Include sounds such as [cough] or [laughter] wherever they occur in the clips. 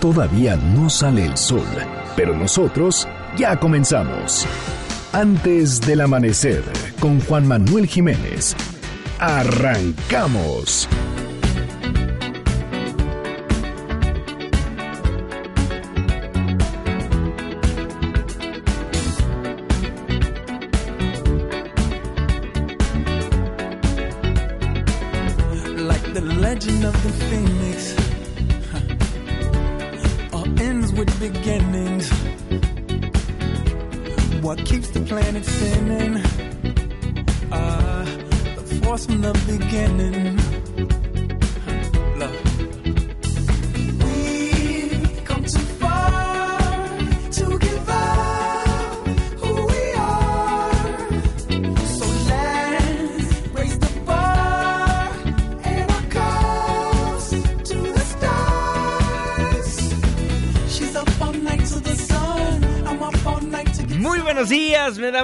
Todavía no sale el sol, pero nosotros ya comenzamos. Antes del amanecer, con Juan Manuel Jiménez. Arrancamos.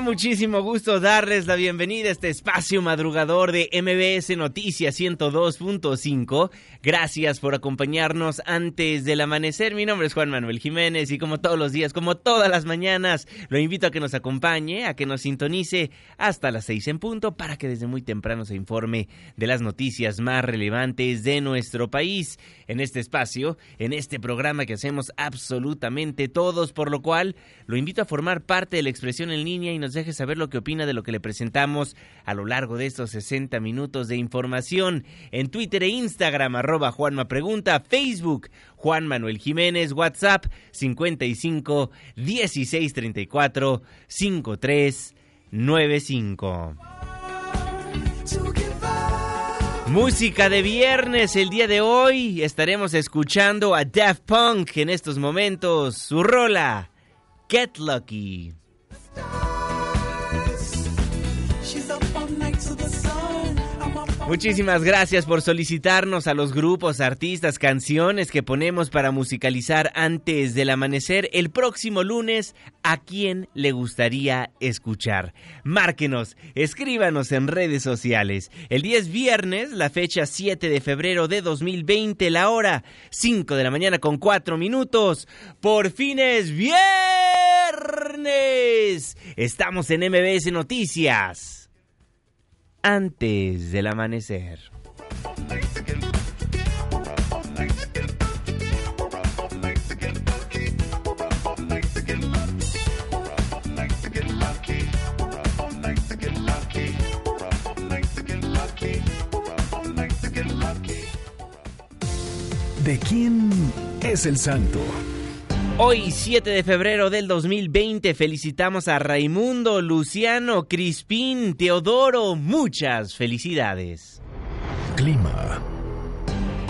Muchísimo gusto darles la bienvenida a este espacio madrugador de MBS Noticias 102.5. Gracias por acompañarnos antes del amanecer. Mi nombre es Juan Manuel Jiménez y como todos los días, como todas las mañanas, lo invito a que nos acompañe, a que nos sintonice hasta las seis en punto para que desde muy temprano se informe de las noticias más relevantes de nuestro país. En este espacio, en este programa que hacemos absolutamente todos, por lo cual lo invito a formar parte de la expresión en línea y nos deje saber lo que opina de lo que le presentamos a lo largo de estos 60 minutos de información en Twitter e Instagram, arroba Juanma Pregunta, Facebook, Juan Manuel Jiménez, WhatsApp 55 16 34 53 95. to give up. Música de viernes el día de hoy. Estaremos escuchando a Daft Punk en estos momentos. Su rola, Get Lucky. Muchísimas gracias por solicitarnos a los grupos, artistas, canciones que ponemos para musicalizar antes del amanecer el próximo lunes. ¿A quién le gustaría escuchar? Márquenos, escríbanos en redes sociales. El día es viernes, la fecha 7 de febrero de 2020, la hora 5 de la mañana con 4 minutos. Por fin es viernes. Estamos en MBS Noticias antes del amanecer. ¿De quién es el santo? Hoy, 7 de febrero del 2020, felicitamos a Raimundo, Luciano, Crispín, Teodoro. Muchas felicidades. Clima.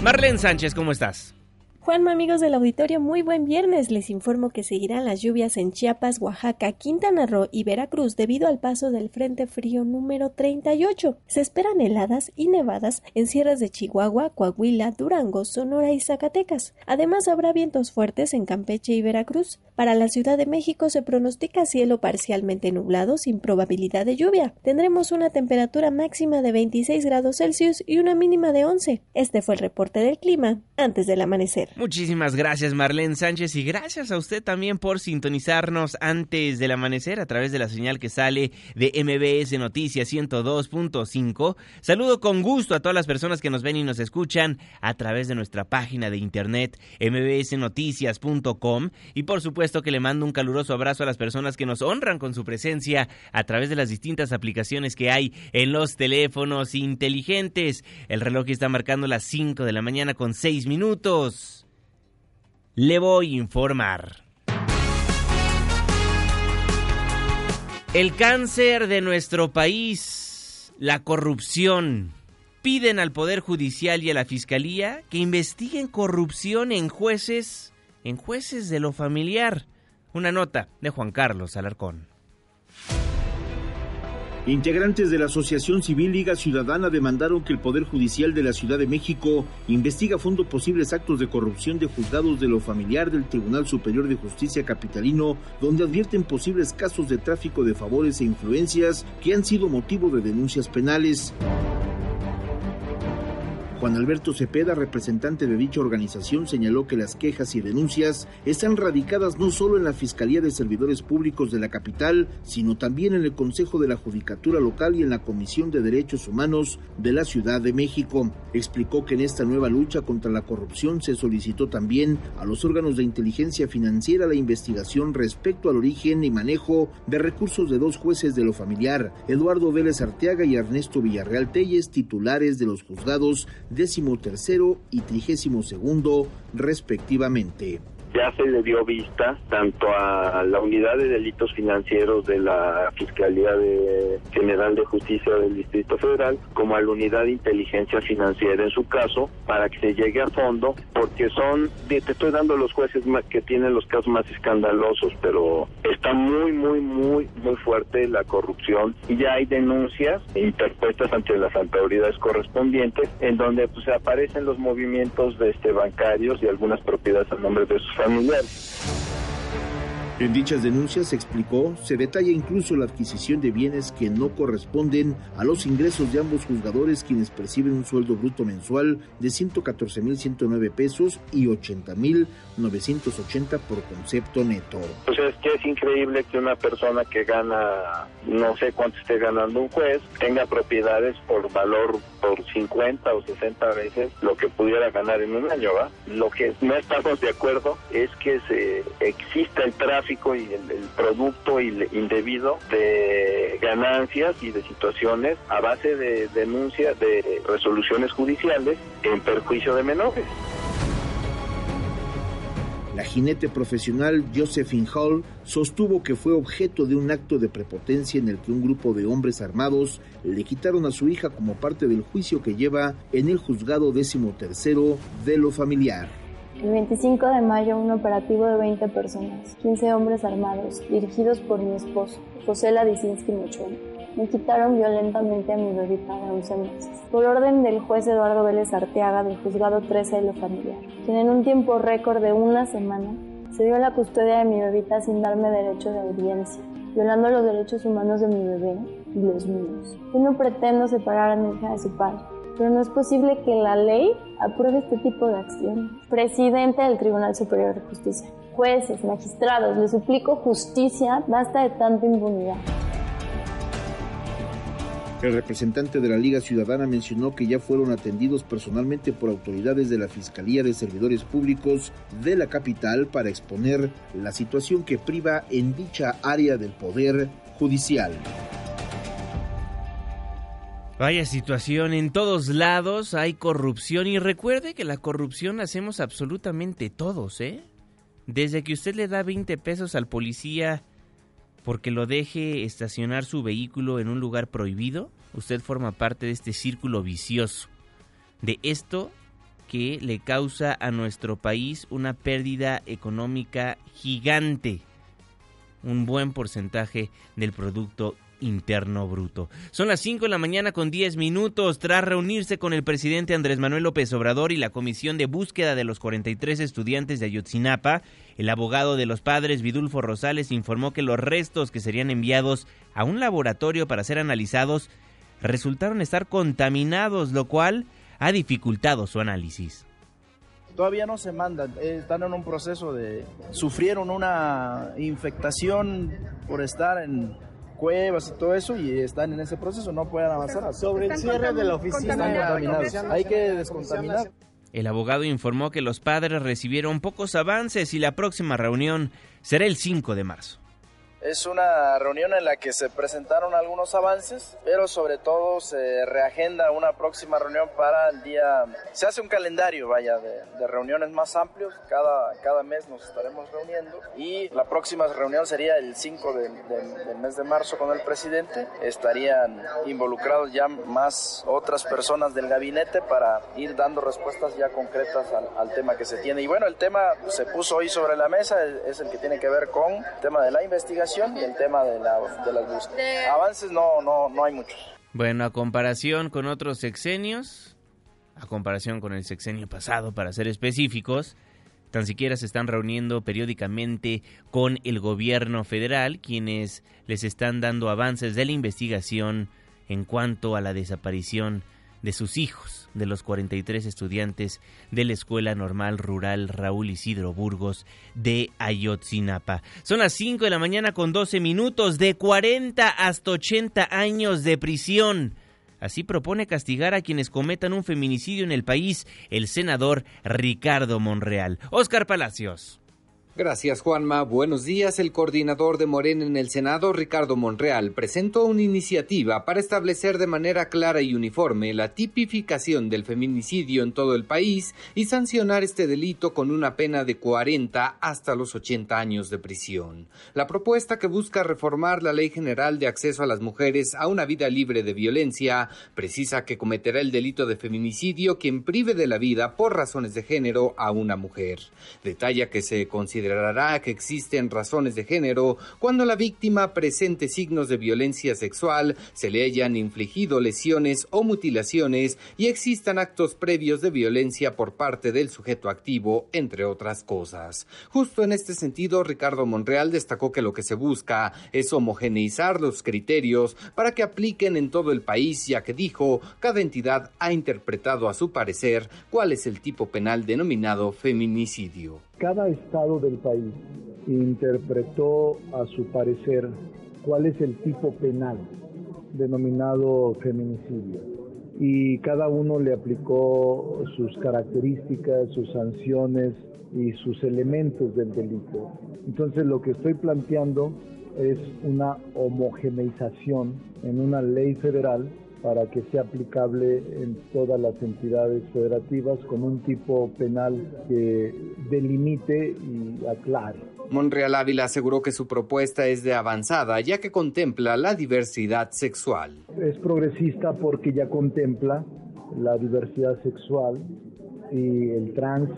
Marlene Sánchez, ¿cómo estás? Juanma, amigos del auditorio, muy buen viernes. Les informo que seguirán las lluvias en Chiapas, Oaxaca, Quintana Roo y Veracruz debido al paso del Frente Frío número 38. Se esperan heladas y nevadas en sierras de Chihuahua, Coahuila, Durango, Sonora y Zacatecas. Además, habrá vientos fuertes en Campeche y Veracruz. Para la Ciudad de México se pronostica cielo parcialmente nublado sin probabilidad de lluvia. Tendremos una temperatura máxima de 26 grados Celsius y una mínima de 11. Este fue el reporte del clima antes del amanecer. Muchísimas gracias Marlene Sánchez y gracias a usted también por sintonizarnos antes del amanecer a través de la señal que sale de MBS Noticias 102.5. Saludo con gusto a todas las personas que nos ven y nos escuchan a través de nuestra página de internet mbsnoticias.com y por supuesto que le mando un caluroso abrazo a las personas que nos honran con su presencia a través de las distintas aplicaciones que hay en los teléfonos inteligentes. El reloj está marcando las 5 de la mañana con 6 minutos. Le voy a informar. El cáncer de nuestro país, la corrupción. Piden al Poder Judicial y a la Fiscalía que investiguen corrupción en jueces, en jueces de lo familiar. Una nota de Juan Carlos Alarcón. Integrantes de la Asociación Civil Liga Ciudadana demandaron que el Poder Judicial de la Ciudad de México investigue a fondo posibles actos de corrupción de juzgados de lo familiar del Tribunal Superior de Justicia Capitalino, donde advierten posibles casos de tráfico de favores e influencias que han sido motivo de denuncias penales. Juan Alberto Cepeda, representante de dicha organización, señaló que las quejas y denuncias están radicadas no solo en la Fiscalía de Servidores Públicos de la capital, sino también en el Consejo de la Judicatura Local y en la Comisión de Derechos Humanos de la Ciudad de México. Explicó que en esta nueva lucha contra la corrupción se solicitó también a los órganos de inteligencia financiera la investigación respecto al origen y manejo de recursos de dos jueces de lo familiar, Eduardo Vélez Arteaga y Ernesto Villarreal Telles, titulares de los juzgados décimo tercero y trigésimo segundo, respectivamente ya se le dio vista tanto a la unidad de delitos financieros de la Fiscalía de General de Justicia del Distrito Federal como a la unidad de inteligencia financiera en su caso para que se llegue a fondo porque son te estoy dando los jueces que tienen los casos más escandalosos pero está muy muy muy muy fuerte la corrupción. Y ya hay denuncias interpuestas ante las autoridades correspondientes en donde pues aparecen los movimientos de este bancarios y algunas propiedades a nombre de sus familiar en dichas denuncias, se explicó, se detalla incluso la adquisición de bienes que no corresponden a los ingresos de ambos juzgadores quienes perciben un sueldo bruto mensual de 114.109 pesos y 80.980 por concepto neto. Pues es que es increíble que una persona que gana, no sé cuánto esté ganando un juez, tenga propiedades por valor por 50 o 60 veces lo que pudiera ganar en un año, ¿va? Lo que no estamos de acuerdo es que se exista el tráfico y el, producto indebido de ganancias y de situaciones a base de denuncias de resoluciones judiciales en perjuicio de menores. La jinete profesional Josephine Hall sostuvo que fue objeto de un acto de prepotencia en el que un grupo de hombres armados le quitaron a su hija como parte del juicio que lleva en el juzgado décimo tercero de lo familiar. El 25 de mayo, un operativo de 20 personas, 15 hombres armados, dirigidos por mi esposo, José Ladisinsky Mochón, me quitaron violentamente a mi bebita de 11 meses, por orden del juez Eduardo Vélez Arteaga del juzgado 13 de lo familiar, quien en un tiempo récord de una semana se dio la custodia de mi bebita sin darme derecho de audiencia, violando los derechos humanos de mi bebé y los míos. Yo no pretendo separar a mi hija de su padre, pero no es posible que la ley apruebe este tipo de acción. Presidente del Tribunal Superior de Justicia, jueces, magistrados, les suplico justicia, basta de tanta impunidad. El representante de la Liga Ciudadana mencionó que ya fueron atendidos personalmente por autoridades de la Fiscalía de Servidores Públicos de la capital para exponer la situación que priva en dicha área del Poder Judicial. Vaya situación, en todos lados hay corrupción y recuerde que la corrupción hacemos absolutamente todos, ¿eh? Desde que usted le da 20 pesos al policía porque lo deje estacionar su vehículo en un lugar prohibido, usted forma parte de este círculo vicioso. De esto que le causa a nuestro país una pérdida económica gigante. Un buen porcentaje del Producto Interno Bruto. Son las 5 de la mañana con 10 minutos. Tras reunirse con el presidente Andrés Manuel López Obrador y la comisión de búsqueda de los 43 estudiantes de Ayotzinapa, el abogado de los padres, Vidulfo Rosales, informó que los restos que serían enviados a un laboratorio para ser analizados resultaron estar contaminados, lo cual ha dificultado su análisis todavía no se mandan, están en un proceso de... sufrieron una infectación por estar en cuevas y todo eso y están en ese proceso, no pueden avanzar. Sobre el cierre de la oficina, hay que descontaminar. El abogado informó que los padres recibieron pocos avances y la próxima reunión será el 5 de marzo. Es una reunión en la que se presentaron algunos avances, pero sobre todo se reagenda una próxima reunión para el día... Se hace un calendario, vaya, de, reuniones más amplios. Cada, cada mes nos estaremos reuniendo y la próxima reunión sería el 5 del mes de marzo con el presidente. Estarían involucrados ya más otras personas del gabinete para ir dando respuestas ya concretas al, al tema que se tiene. Y bueno, el tema se puso hoy sobre la mesa, es el que tiene que ver con el tema de la investigación y el tema de, la, de las búsquedas. Avances no, no, no hay muchos. Bueno, a comparación con otros sexenios, a comparación con el sexenio pasado, para ser específicos, tan siquiera se están reuniendo periódicamente con el gobierno federal, quienes les están dando avances de la investigación en cuanto a la desaparición de sus hijos, de los 43 estudiantes de la Escuela Normal Rural Raúl Isidro Burgos de Ayotzinapa. Son las 5 de la mañana con 12 minutos, de 40 hasta 80 años de prisión. Así propone castigar a quienes cometan un feminicidio en el país el senador Ricardo Monreal. Oscar Palacios. Gracias, Juanma. Buenos días. El coordinador de Morena en el Senado, Ricardo Monreal, presentó una iniciativa para establecer de manera clara y uniforme la tipificación del feminicidio en todo el país y sancionar este delito con una pena de 40 hasta los 80 años de prisión. La propuesta que busca reformar la Ley General de Acceso a las Mujeres a una vida libre de violencia precisa que cometerá el delito de feminicidio quien prive de la vida por razones de género a una mujer. Detalla que se considera considerará que existen razones de género cuando la víctima presente signos de violencia sexual, se le hayan infligido lesiones o mutilaciones y existan actos previos de violencia por parte del sujeto activo, entre otras cosas. Justo en este sentido, Ricardo Monreal destacó que lo que se busca es homogeneizar los criterios para que apliquen en todo el país, ya que dijo, cada entidad ha interpretado a su parecer cuál es el tipo penal denominado feminicidio. Cada estado del país interpretó a su parecer cuál es el tipo penal denominado feminicidio y cada uno le aplicó sus características, sus sanciones y sus elementos del delito. Entonces lo que estoy planteando es una homogeneización en una ley federal para que sea aplicable en todas las entidades federativas con un tipo penal que delimite y aclare. Monreal Ávila aseguró que su propuesta es de avanzada, ya que contempla la diversidad sexual. Es progresista porque ya contempla la diversidad sexual y el trans,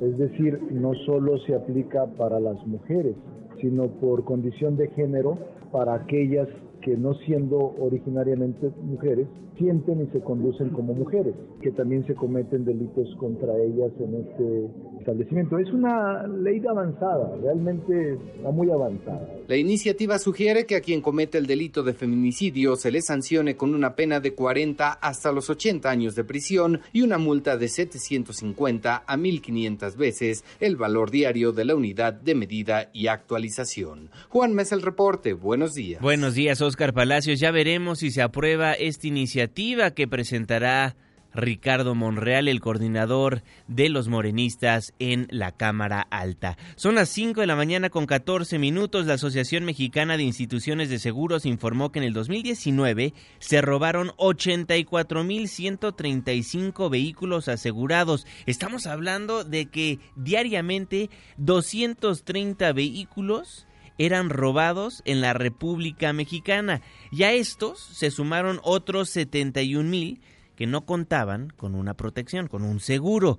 es decir, no solo se aplica para las mujeres, sino por condición de género para aquellas que no siendo originariamente mujeres, sienten y se conducen como mujeres, que también se cometen delitos contra ellas en este establecimiento. Es una ley de avanzada, realmente está muy avanzada. La iniciativa sugiere que a quien cometa el delito de feminicidio se le sancione con una pena de 40 hasta los 80 años de prisión y una multa de 750 a 1500 veces el valor diario de la unidad de medida y actualización. Juan Mesa el reporte. Buenos días. Buenos días, Oscar Palacios. Ya veremos si se aprueba esta iniciativa que presentará Ricardo Monreal, el coordinador de los morenistas en la Cámara Alta. Son las 5 de la mañana con 14 minutos. La Asociación Mexicana de Instituciones de Seguros informó que en el 2019 se robaron 84.135 vehículos asegurados. Estamos hablando de que diariamente 230 vehículos eran robados en la República Mexicana y a estos se sumaron otros 71 mil que no contaban con una protección, con un seguro.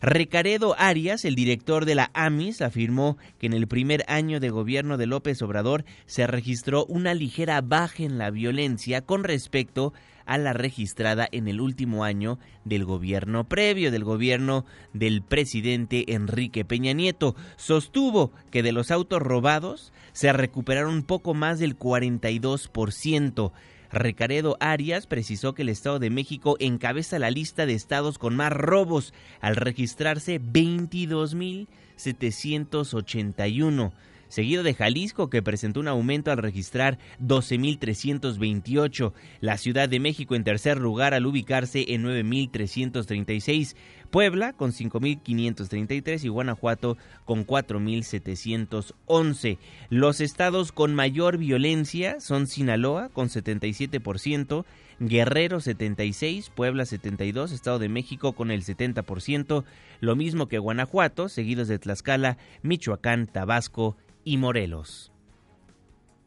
Recaredo Arias, el director de la AMIS, afirmó que en el primer año de gobierno de López Obrador se registró una ligera baja en la violencia con respecto a la registrada en el último año del gobierno previo, del gobierno del presidente Enrique Peña Nieto. Sostuvo que de los autos robados se recuperaron poco más del 42%. Recaredo Arias precisó que el Estado de México encabeza la lista de estados con más robos al registrarse 22.781 seguido de Jalisco que presentó un aumento al registrar 12.328, la Ciudad de México en tercer lugar al ubicarse en 9.336, Puebla con 5.533 y Guanajuato con 4.711. Los estados con mayor violencia son Sinaloa con 77%, Guerrero 76, Puebla 72, Estado de México con el 70%, lo mismo que Guanajuato, seguidos de Tlaxcala, Michoacán, Tabasco y Morelos.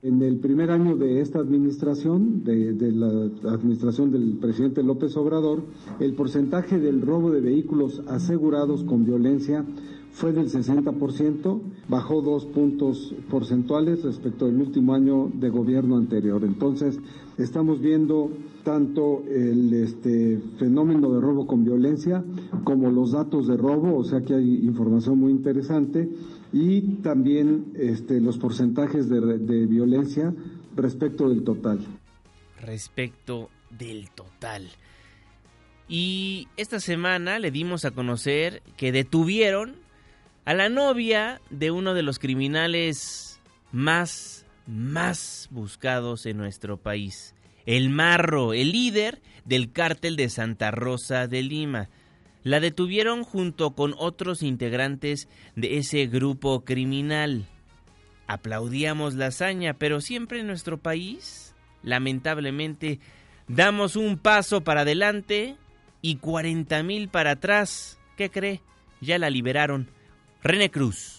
En el primer año de esta administración, de, la administración del presidente López Obrador, el porcentaje del robo de vehículos asegurados con violencia fue del 60%, bajó dos puntos porcentuales respecto al último año de gobierno anterior. Entonces, estamos viendo tanto el este, fenómeno de robo con violencia como los datos de robo, o sea que hay información muy interesante, y también este, los porcentajes de, de violencia respecto del total. Respecto del total. Y esta semana le dimos a conocer que detuvieron a la novia de uno de los criminales más, más buscados en nuestro país. El Marro, el líder del cártel de Santa Rosa de Lima. La detuvieron junto con otros integrantes de ese grupo criminal. Aplaudíamos la hazaña, pero siempre en nuestro país, lamentablemente, damos un paso para adelante y 40 mil para atrás. ¿Qué cree? Ya la liberaron. René Cruz.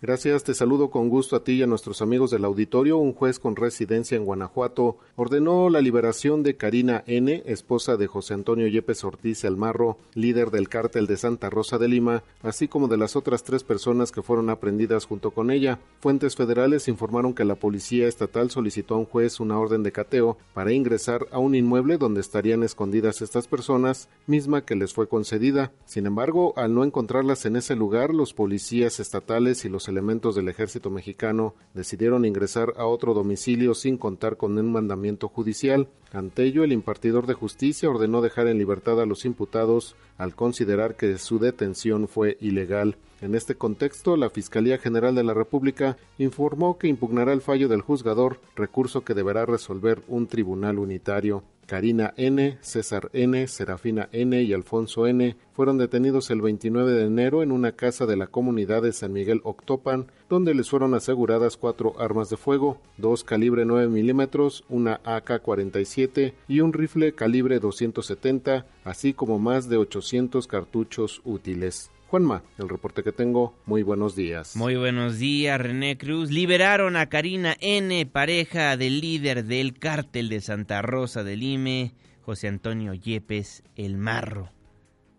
Gracias, te saludo con gusto a ti y a nuestros amigos del auditorio. Un juez con residencia en Guanajuato ordenó la liberación de Karina N., esposa de José Antonio Yepes Ortiz Almarro, líder del cártel de Santa Rosa de Lima, así como de las otras tres personas que fueron aprendidas junto con ella. Fuentes federales informaron que la policía estatal solicitó a un juez una orden de cateo para ingresar a un inmueble donde estarían escondidas estas personas, misma que les fue concedida. Sin embargo, al no encontrarlas en ese lugar, los policías estatales y los elementos del ejército mexicano decidieron ingresar a otro domicilio sin contar con un mandamiento judicial. Ante ello, el impartidor de justicia ordenó dejar en libertad a los imputados al considerar que su detención fue ilegal. En este contexto, la Fiscalía General de la República informó que impugnará el fallo del juzgador, recurso que deberá resolver un tribunal unitario. Karina N., César N., Serafina N. y Alfonso N. fueron detenidos el 29 de enero en una casa de la comunidad de San Miguel Octopan, donde les fueron aseguradas cuatro armas de fuego, dos calibre 9 milímetros, una AK-47 y un rifle calibre 270, así como más de 800 cartuchos útiles. Juanma, el reporte que tengo, muy buenos días. Muy buenos días, René Cruz. Liberaron a Karina N., pareja del líder del cártel de Santa Rosa del Lime, José Antonio Yepes El Marro.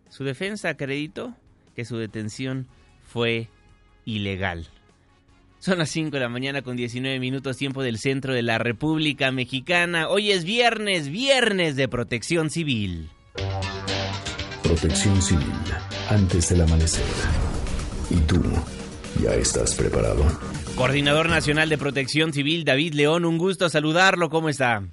Su defensa acreditó que su detención fue ilegal. Son las 5 de la mañana con 19 minutos tiempo del centro de la República Mexicana. Hoy es viernes, viernes de protección civil. Protección civil antes del amanecer. ¿Y tú ya estás preparado? Coordinador Nacional de Protección Civil, David León, un gusto saludarlo. ¿Cómo está?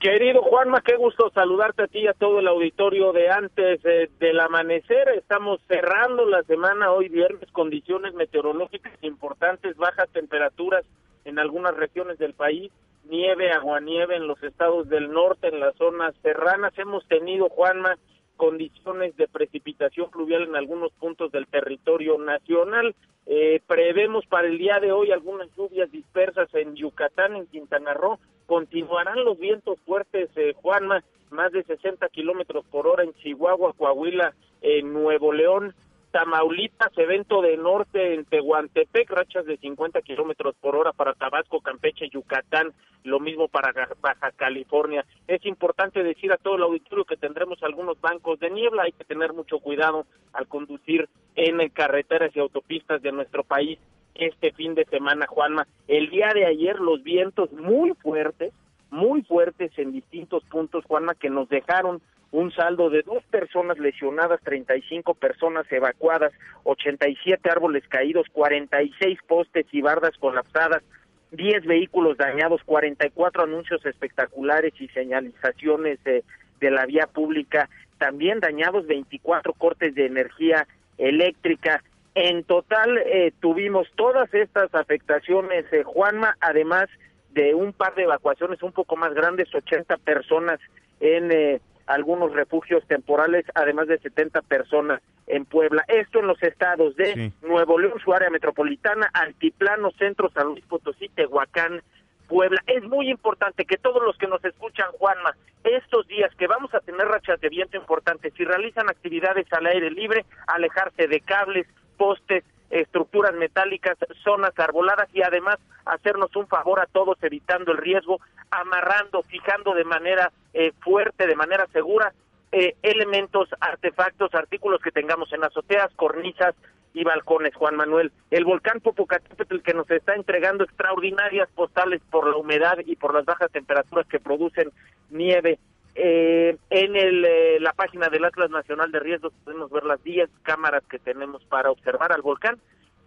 Querido Juanma, qué gusto saludarte a ti y a todo el auditorio de antes eh, del amanecer. Estamos cerrando la semana hoy viernes, condiciones meteorológicas importantes, bajas temperaturas en algunas regiones del país, nieve, aguanieve en los estados del norte, en las zonas serranas. Hemos tenido, Juanma, condiciones de precipitación pluvial en algunos puntos del territorio nacional. Eh, prevemos para el día de hoy algunas lluvias dispersas en Yucatán, en Quintana Roo. Continuarán los vientos fuertes, eh, Juanma, más de 60 kilómetros por hora en Chihuahua, Coahuila, en Nuevo León, Tamaulipas, evento de norte en Tehuantepec, rachas de 50 kilómetros por hora para Tabasco, Campeche, Yucatán, lo mismo para Baja California. Es importante decir a todo el auditorio que tendremos algunos bancos de niebla, hay que tener mucho cuidado al conducir en carreteras y autopistas de nuestro país este fin de semana, Juanma. El día de ayer los vientos muy fuertes, muy fuertes en distintos puntos, Juanma, que nos dejaron un saldo de dos personas lesionadas, 35 personas evacuadas, 87 árboles caídos, 46 postes y bardas colapsadas, 10 vehículos dañados, 44 anuncios espectaculares y señalizaciones de, la vía pública, también dañados 24 cortes de energía eléctrica. En total eh, tuvimos todas estas afectaciones, eh, Juanma, además de un par de evacuaciones un poco más grandes, 80 personas en eh, algunos refugios temporales, además de 70 personas en Puebla. Esto en los estados de Sí. Nuevo León, su área metropolitana, Altiplano, Centro, San Luis Potosí, Tehuacán, Puebla. Es muy importante que todos los que nos escuchan, Juanma, estos días que vamos a tener rachas de viento importantes, si realizan actividades al aire libre, alejarse de cables, postes, estructuras metálicas, zonas arboladas y además hacernos un favor a todos evitando el riesgo, amarrando, fijando de manera eh, fuerte, de manera segura, eh, elementos, artefactos, artículos que tengamos en azoteas, cornisas y balcones, Juan Manuel. El volcán Popocatépetl que nos está entregando extraordinarias postales por la humedad y por las bajas temperaturas que producen nieve. Eh, en el, eh, la página del Atlas Nacional de Riesgos podemos ver las 10 cámaras que tenemos para observar al volcán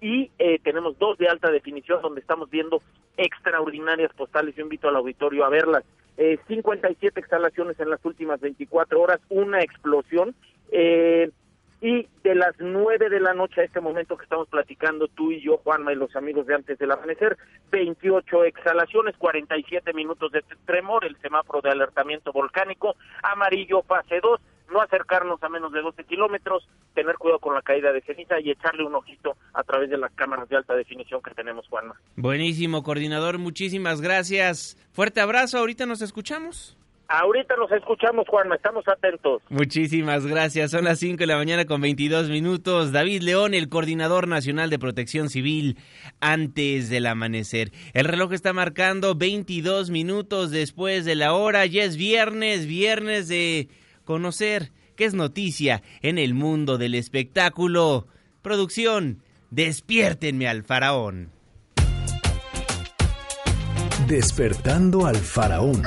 y eh, tenemos dos de alta definición donde estamos viendo extraordinarias postales. Yo invito al auditorio a verlas. eh, 57 exhalaciones en las últimas 24 horas, una explosión. Eh, y de las 9 de la noche a este momento que estamos platicando tú y yo, Juanma y los amigos de antes del amanecer, 28 exhalaciones, 47 minutos de tremor, el semáforo de alertamiento volcánico, amarillo fase 2, no acercarnos a menos de 12 kilómetros, tener cuidado con la caída de ceniza y echarle un ojito a través de las cámaras de alta definición que tenemos, Juanma. Buenísimo, coordinador, muchísimas gracias. Fuerte abrazo, ahorita nos escuchamos. Ahorita nos escuchamos, Juanma, estamos atentos. Muchísimas gracias. Son las 5 de la mañana con 22 minutos. David León, el coordinador nacional de protección civil, antes del amanecer. El reloj está marcando 22 minutos después de la hora. Ya es viernes, viernes de conocer qué es noticia en el mundo del espectáculo. Producción, despiértenme al faraón. Despertando al faraón.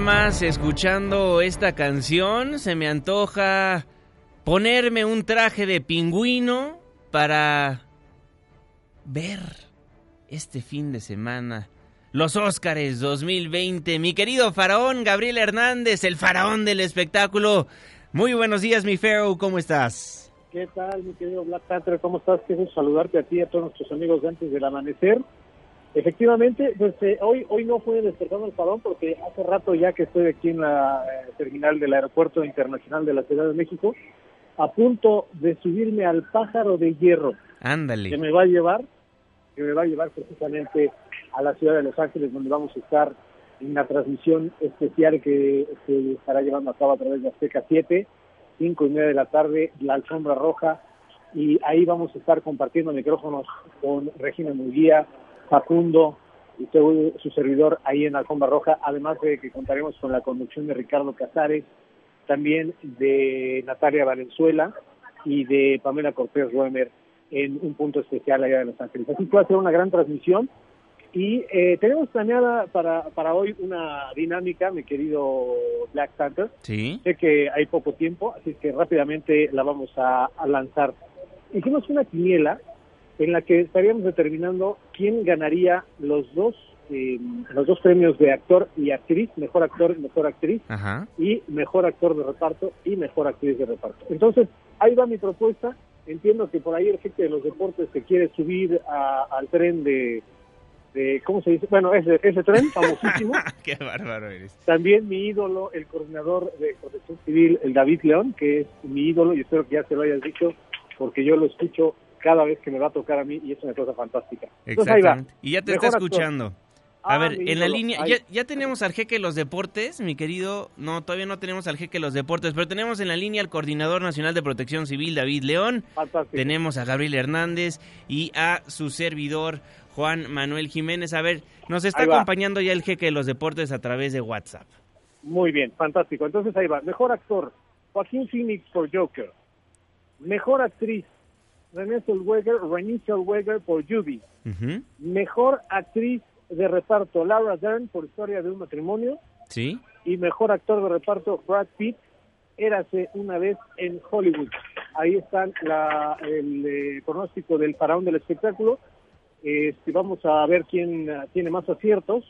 Más escuchando esta canción se me antoja ponerme un traje de pingüino para ver este fin de semana los Óscares 2020. Mi querido faraón Gabriel Hernández, el faraón del espectáculo. Muy buenos días, mi Pharaoh, ¿cómo estás? ¿Qué tal, mi querido Black Panther? ¿Cómo estás? Quiero saludarte a ti y a todos nuestros amigos de antes del amanecer. Efectivamente, pues eh, hoy hoy no fue despertando el faraón porque hace rato ya que estoy aquí en la eh, terminal del Aeropuerto Internacional de la Ciudad de México, a punto de subirme al pájaro de hierro Ándale. que me va a llevar, que me va a llevar precisamente a la ciudad de Los Ángeles, donde vamos a estar en una transmisión especial que se estará llevando a cabo a través de Azteca 7, 5 y media de la tarde, la alfombra roja, y ahí vamos a estar compartiendo micrófonos con Regina Munguía, Facundo y todo su servidor ahí en alfombra roja, además de que contaremos con la conducción de Ricardo Casares, también de Natalia Valenzuela y de Pamela Cortés Ruemer en un punto especial allá de Los Ángeles. Así que va a ser una gran transmisión y eh, tenemos planeada para, para hoy una dinámica, mi querido Black Panther. Sí. Sé que hay poco tiempo, así que rápidamente la vamos a, a lanzar. Hicimos una quiniela en la que estaríamos determinando quién ganaría los dos eh, los dos premios de actor y actriz, mejor actor y mejor actriz, Ajá. y mejor actor de reparto y mejor actriz de reparto. Entonces, ahí va mi propuesta. Entiendo que por ahí el jefe de los deportes se quiere subir a- al tren de, de, ¿cómo se dice? Bueno, ese, ese tren [laughs] famosísimo. [laughs] Qué bárbaro eres. También mi ídolo, el coordinador de protección civil, el David León, que es mi ídolo y espero que ya se lo hayas dicho, porque yo lo escucho cada vez que me va a tocar a mí y es una cosa fantástica. Entonces ahí va. Y ya te Mejor está actor. escuchando. A Ah, ver, en la línea, ya, ya tenemos al jeque de los deportes, mi querido. No, todavía no tenemos al jeque de los deportes, pero tenemos en la línea al coordinador nacional de protección civil, David León. Fantástico. Tenemos a Gabriel Hernández y a su servidor, Juan Manuel Jiménez. A ver, nos está acompañando ya el jeque de los deportes a través de WhatsApp. Muy bien, fantástico. Entonces ahí va. Mejor actor, Joaquín Phoenix por Joker. Mejor actriz, Renée Zellweger, Renée Zellweger por Judy. Ujú, Mejor actriz de reparto, Laura Dern por Historia de un matrimonio. Sí. Y mejor actor de reparto, Brad Pitt, Érase una vez en Hollywood. Ahí está la, el eh, pronóstico del faraón del espectáculo. Este, vamos a ver quién ah, tiene más aciertos.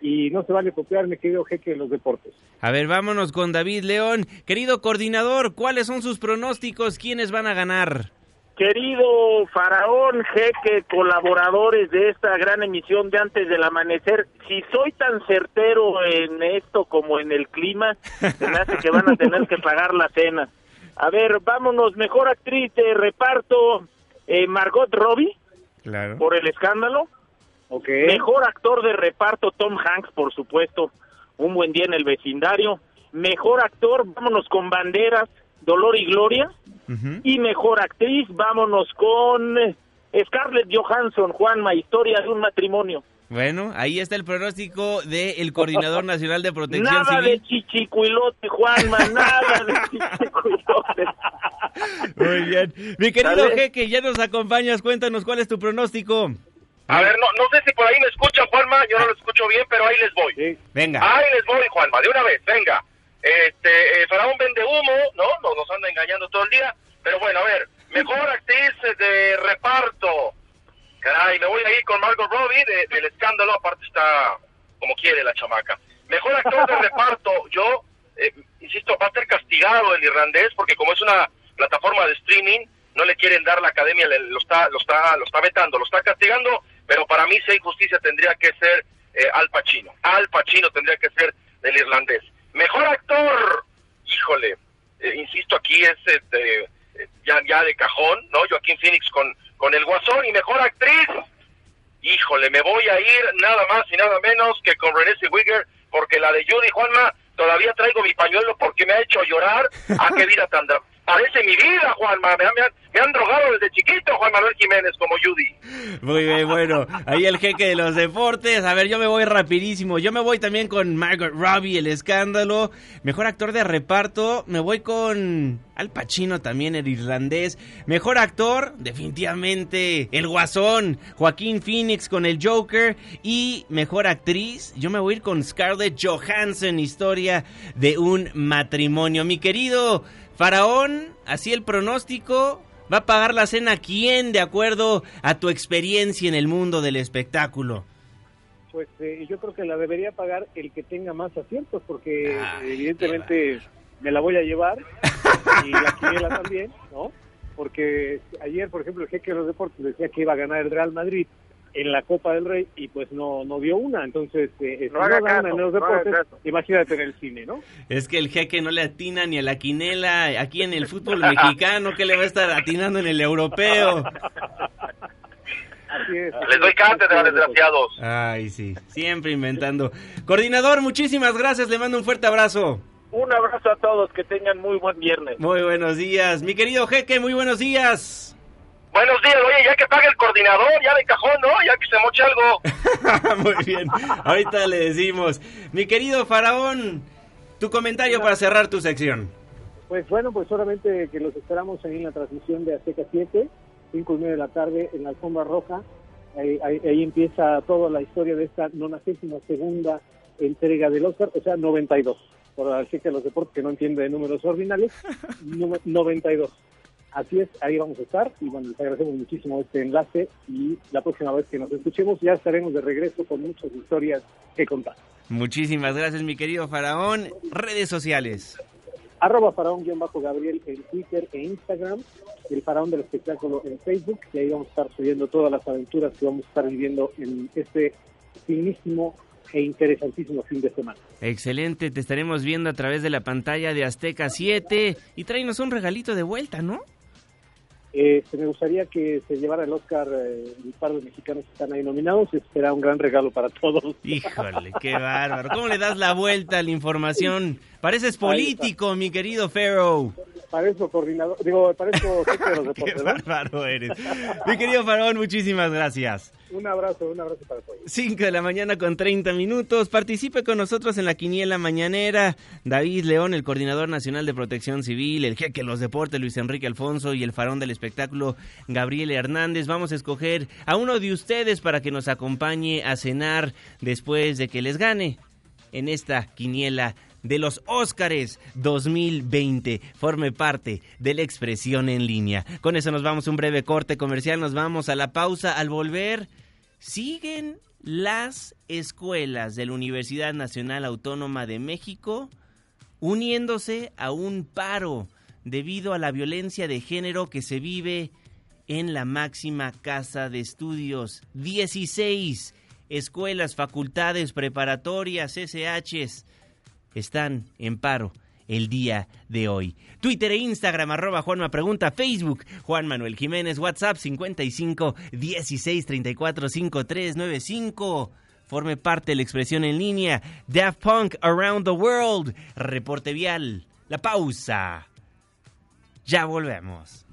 Y no se vale copiar, mi querido jeque de los deportes. A ver, vámonos con David León. Querido coordinador, ¿cuáles son sus pronósticos? ¿Quiénes van a ganar? Querido Faraón, jeque, colaboradores de esta gran emisión de Antes del Amanecer, si soy tan certero en esto como en el clima, se me hace que van a tener que pagar la cena. A ver, vámonos, mejor actriz de reparto, eh, Margot Robbie, Claro. por el escándalo. Okay. Mejor actor de reparto, Tom Hanks, por supuesto, un buen día en el vecindario. Mejor actor, vámonos con Banderas, Dolor y Gloria. Y mejor actriz, vámonos con eh, Scarlett Johansson, Juanma, historia de un matrimonio. Bueno, ahí está el pronóstico del Coordinador [laughs] Nacional de Protección Nada Civil. de chichicuilote, Juanma, [laughs] nada de chichicuilote. Muy bien. Mi querido. Jeque, ya nos acompañas. Cuéntanos cuál es tu pronóstico. A ver, no, no sé si por ahí me escuchan, Juanma, yo no lo escucho bien, pero ahí les voy. Venga. Ahí les voy, Juanma, de una vez, venga. Este, eh, Faraón vende humo, ¿no? Nos, nos anda engañando todo el día. Pero bueno, a ver, mejor actriz de reparto. Caray, me voy a ir con Margot Robbie de- del escándalo, aparte está como quiere la chamaca. Mejor actor de reparto, yo, eh, insisto, va a ser castigado el irlandés porque como es una plataforma de streaming, no le quieren dar la academia, le- lo está, lo está, lo está vetando, lo está castigando, pero para mí si hay justicia tendría que ser eh, Al Pacino. Al Pacino tendría que ser del irlandés. Mejor actor, híjole, eh, insisto aquí es este, ya, ya de cajón, ¿no? Joaquín Phoenix con, con el Guasón y mejor actriz, híjole, me voy a ir nada más y nada menos que con Renée Zellweger, porque la de Judy Juanma todavía traigo mi pañuelo porque me ha hecho llorar. Ah, qué vida tan dra- Parece mi vida, Juanma. Me, han- drogado desde chiquito, Juan Manuel Jiménez, como Judy. Muy bien, bueno, ahí el jeque de los deportes. A ver, yo me voy rapidísimo. Yo me voy también con Margot Robbie, el escándalo. Mejor actor de reparto, me voy con Al Pacino también, el irlandés. Mejor actor, definitivamente, el Guasón, Joaquín Phoenix con el Joker. Y mejor actriz, yo me voy a ir con Scarlett Johansson, historia de un matrimonio. Mi querido Faraón, así el pronóstico. ¿Va a pagar la cena quién de acuerdo a tu experiencia en el mundo del espectáculo? Pues eh, yo creo que la debería pagar el que tenga más aciertos, porque evidentemente me la voy a llevar y la quiniela también, ¿no? Porque ayer, por ejemplo, el jeque de los deportes decía que iba a ganar el Real Madrid en la Copa del Rey y pues no no dio una. Entonces, eh, si No haga gana caso, en los no deportes, imagínate en el cine, ¿no? Es que el jeque no le atina ni a la quinela aquí en el fútbol mexicano, que le va a estar atinando en el europeo. Así es. Les doy cátedra, desgraciados. Ay, sí, siempre inventando. Coordinador, muchísimas gracias, le mando un fuerte abrazo. Un abrazo a todos, que tengan muy buen viernes. Muy buenos días. Mi querido jeque, muy buenos días. Buenos días, oye, ya que pague el coordinador, ya de cajón, ¿no? Ya que se moche algo. [laughs] Muy bien, ahorita le decimos. Mi querido Faraón, tu comentario para cerrar tu sección. Pues bueno, pues solamente que los esperamos ahí en la transmisión de Azteca 7, 5 y media de la tarde en la alfombra roja. Ahí, ahí- ahí empieza toda la historia de esta 92 segunda entrega del Oscar, o sea, 92. Por la chica de los deportes que no entiende de números ordinales, [laughs] nu- 92. Así es, ahí vamos a estar y bueno, les agradecemos muchísimo este enlace y la próxima vez que nos escuchemos ya estaremos de regreso con muchas historias que contar. Muchísimas gracias, mi querido Faraón. Redes sociales. arroba faraón-gabriel en Twitter e Instagram, el faraón del espectáculo en Facebook, y ahí vamos a estar subiendo todas las aventuras que vamos a estar viviendo en este finísimo e interesantísimo fin de semana. Excelente, te estaremos viendo a través de la pantalla de Azteca 7 y tráenos un regalito de vuelta, ¿no? Eh, me gustaría que se llevara el Oscar eh, un par de mexicanos que están ahí nominados, será un gran regalo para todos. Híjole, qué bárbaro. ¿Cómo le das la vuelta a la información? Pareces político, mi querido Pharaoh. Parezco coordinador, digo, parezco [laughs] jefe de los Qué deportes, bárbaro eres. Mi querido Faraón, muchísimas gracias. Un abrazo, un abrazo para todos. 5 de la mañana con 30 minutos. Participe con nosotros en la quiniela mañanera. David León, el coordinador nacional de protección civil, el jeque de los deportes, Luis Enrique Alfonso y el farón del espectáculo, Gabriel Hernández. Vamos a escoger a uno de ustedes para que nos acompañe a cenar después de que les gane en esta quiniela de los Óscares 2020. Forme parte de la expresión en línea. Con eso nos vamos a un breve corte comercial, nos vamos a la pausa. Al volver, siguen las escuelas de la Universidad Nacional Autónoma de México uniéndose a un paro debido a la violencia de género que se vive en la máxima casa de estudios. 16 escuelas, facultades, preparatorias, SHs están en paro el día de hoy. Twitter e Instagram, arroba Juanma Pregunta, Facebook, Juan Manuel Jiménez, WhatsApp 55 16 34 53 95. Forme parte de la expresión en línea. Daft Punk Around the World. Reporte vial. La pausa. Ya volvemos.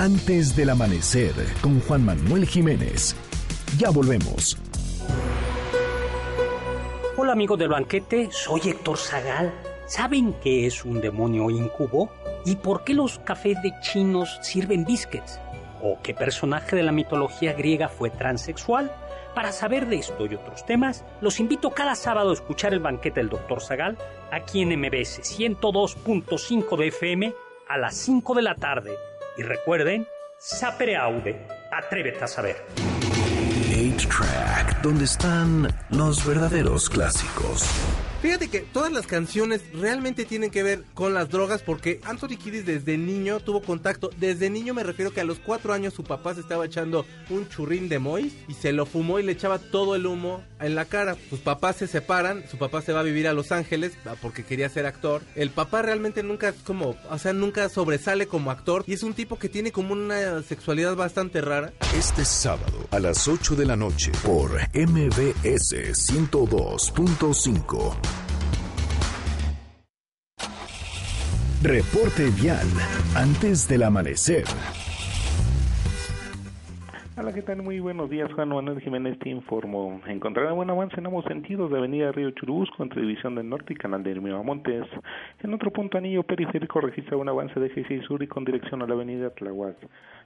Antes del amanecer con Juan Manuel Jiménez. Ya volvemos. Hola amigos del banquete, soy Héctor Zagal. ¿Saben qué es un demonio incubo? ¿Y por qué los cafés de chinos sirven biscuits? ¿O qué personaje de la mitología griega fue transexual? Para saber de esto y otros temas, los invito cada sábado a escuchar el banquete del Dr. Zagal aquí en MBS 102.5 de FM a las 5 de la tarde. Y recuerden, sapere aude, atrévete a saber. 8-Track, donde están los verdaderos clásicos. Fíjate que todas las canciones realmente tienen que ver con las drogas porque Anthony Kiddis desde niño tuvo contacto. Desde niño me refiero que a los cuatro años su papá se estaba echando un churrín de Mois y se lo fumó y le echaba todo el humo en la cara. Sus papás se separan, su papá se va a vivir a Los Ángeles ah, porque quería ser actor. El papá realmente nunca como, o sea, nunca sobresale como actor y es un tipo que tiene como una sexualidad bastante rara. Este sábado a las 8 de la noche por MBS 102.5. Reporte vial antes del amanecer. Hola, ¿qué tal? Muy buenos días, Juan Manuel Jiménez te informo. Encontrará buen avance en ambos sentidos de Avenida Río Churubusco entre División del Norte y Canal de Montes. En otro punto, anillo periférico registra un avance de eje 6 sur y con dirección a la Avenida Tlahuac.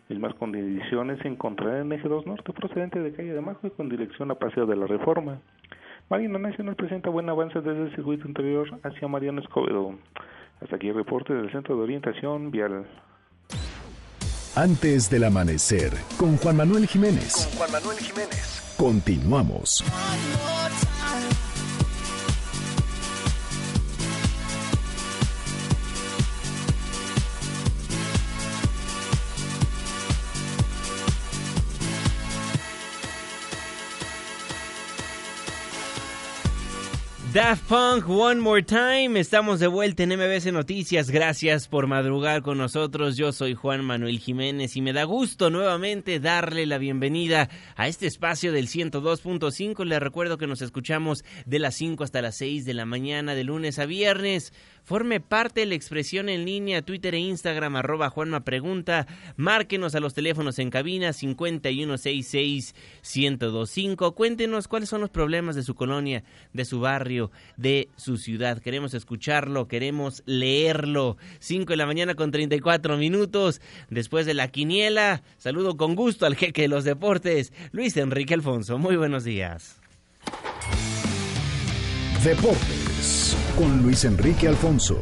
Mismas condiciones se encontrarán en eje 2 norte procedente de calle de Majo y con dirección a Paseo de la Reforma. Marina Nacional presenta buen avance desde el circuito interior hacia Mariano Escobedo. Hasta aquí el reporte del Centro de Orientación Vial. Antes del amanecer con Juan Manuel Jiménez. Juan Manuel Jiménez. Continuamos. Daft Punk, One More Time. Estamos de vuelta en MBS Noticias. Gracias por madrugar con nosotros. Yo soy Juan Manuel Jiménez y me da gusto nuevamente darle la bienvenida a este espacio del 102.5. Les recuerdo que nos escuchamos de las 5 hasta las 6 de la mañana, de lunes a viernes. Forme parte de la expresión en línea, Twitter e Instagram, arroba Juanma Pregunta. Márquenos a los teléfonos en cabina 5166-1025. Cuéntenos cuáles son los problemas de su colonia, de su barrio, de su ciudad. Queremos escucharlo, queremos leerlo. 5 de la mañana con 34 minutos. Después de la quiniela, saludo con gusto al jeque de los deportes, Luis Enrique Alfonso. Muy buenos días. Deportes con Luis Enrique Alfonso.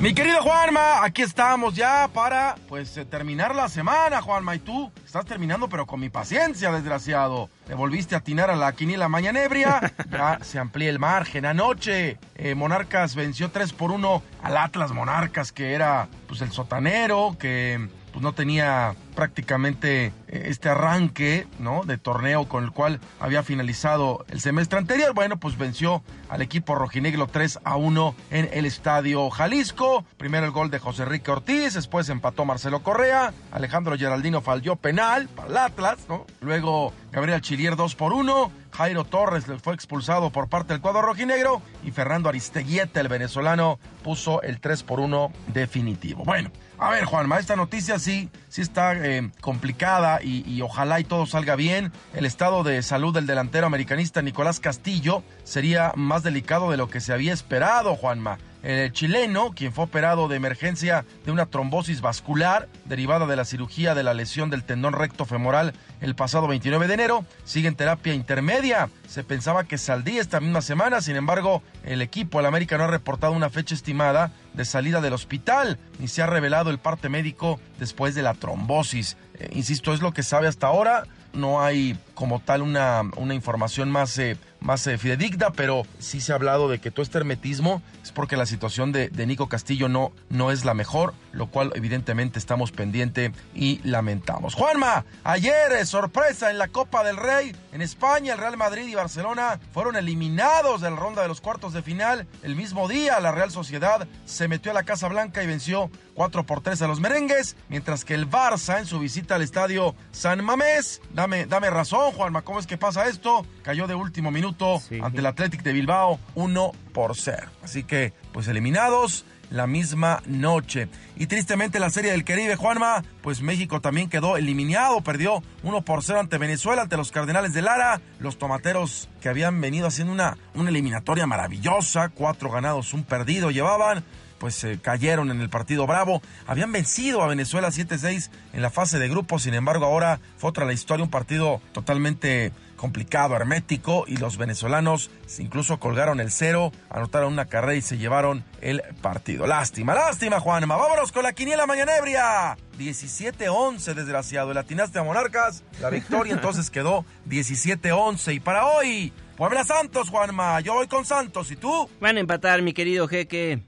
Mi querido Juanma, aquí estamos ya para pues eh, terminar la semana, Juanma. Y tú estás terminando, pero con mi paciencia, desgraciado. Le volviste a atinar a la quiniela mañanebria. [laughs] Ya se amplía el margen. Anoche, eh, Monarcas venció 3 por 1 al Atlas Monarcas, que era pues el sotanero, que pues no tenía prácticamente eh, este arranque, ¿no? De torneo con el cual había finalizado el semestre anterior. Bueno, pues venció al equipo rojinegro 3 a 1 en el Estadio Jalisco. Primero el gol de José Enrique Ortiz, después empató Marcelo Correa, Alejandro Geraldino falló penal para el Atlas, ¿no? Luego Gabriel Chilier 2 por 1, Jairo Torres fue expulsado por parte del cuadro rojinegro y Fernando Aristeguieta, el venezolano, puso el 3 por 1 definitivo. Bueno, a ver, Juanma, esta noticia sí, sí está eh, complicada y, y, ojalá y todo salga bien. El estado de salud del delantero americanista Nicolás Castillo sería más delicado de lo que se había esperado, Juanma. El chileno, quien fue operado de emergencia de una trombosis vascular derivada de la cirugía de la lesión del tendón recto femoral el pasado 29 de enero, sigue en terapia intermedia. Se pensaba que saldría esta misma semana, sin embargo, el equipo, el América, no ha reportado una fecha estimada de salida del hospital, ni se ha revelado el parte médico después de la trombosis. Eh, insisto, es lo que sabe hasta ahora. No hay como tal una, una información más, eh, más eh, fidedigna, pero sí se ha hablado de que todo este hermetismo es porque la situación de, Nico Castillo no, no es la mejor, lo cual evidentemente estamos pendiente y lamentamos. Juanma, ayer eh, sorpresa en la Copa del Rey en España, el Real Madrid y Barcelona fueron eliminados de la ronda de los cuartos de final. El mismo día la Real Sociedad se metió a la Casa Blanca y venció 4 por 3 a los merengues, mientras que el Barça en su visita al estadio San Mamés, dame, dame razón Juanma, ¿cómo es que pasa esto? Cayó de último minuto sí. ante el Athletic de Bilbao 1 por 0. Así que, pues eliminados. la misma noche. Y tristemente la Serie del Caribe, Juanma, pues México también quedó eliminado, perdió 1 por 0 ante Venezuela, ante los Cardenales de Lara, los tomateros que habían venido haciendo una, una eliminatoria maravillosa, cuatro ganados, un perdido llevaban, pues eh, cayeron en el partido bravo. Habían vencido a Venezuela 7-6 en la fase de grupos, sin embargo ahora fue otra la historia, un partido totalmente complicado, hermético, y los venezolanos incluso colgaron el cero, anotaron una carrera y se llevaron el partido. Lástima, lástima, Juanma. Vámonos con la quiniela mañanebria. 17-11, desgraciado. El atinaste a Monarcas. La victoria entonces quedó 17-11. Y para hoy, Puebla Santos, Juanma. Yo voy con Santos. ¿Y tú? Van a empatar, mi querido jeque.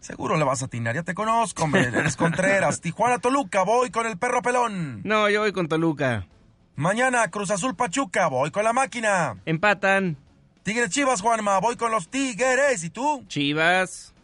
Seguro le vas a atinar, ya te conozco, hombre. Eres Contreras. [laughs] Tijuana Toluca, voy con el perro pelón. No, yo voy con Toluca. Mañana Cruz Azul Pachuca, voy con la máquina. Empatan. Tigres Chivas, Juanma, voy con los Tigres. ¿Y tú? Chivas.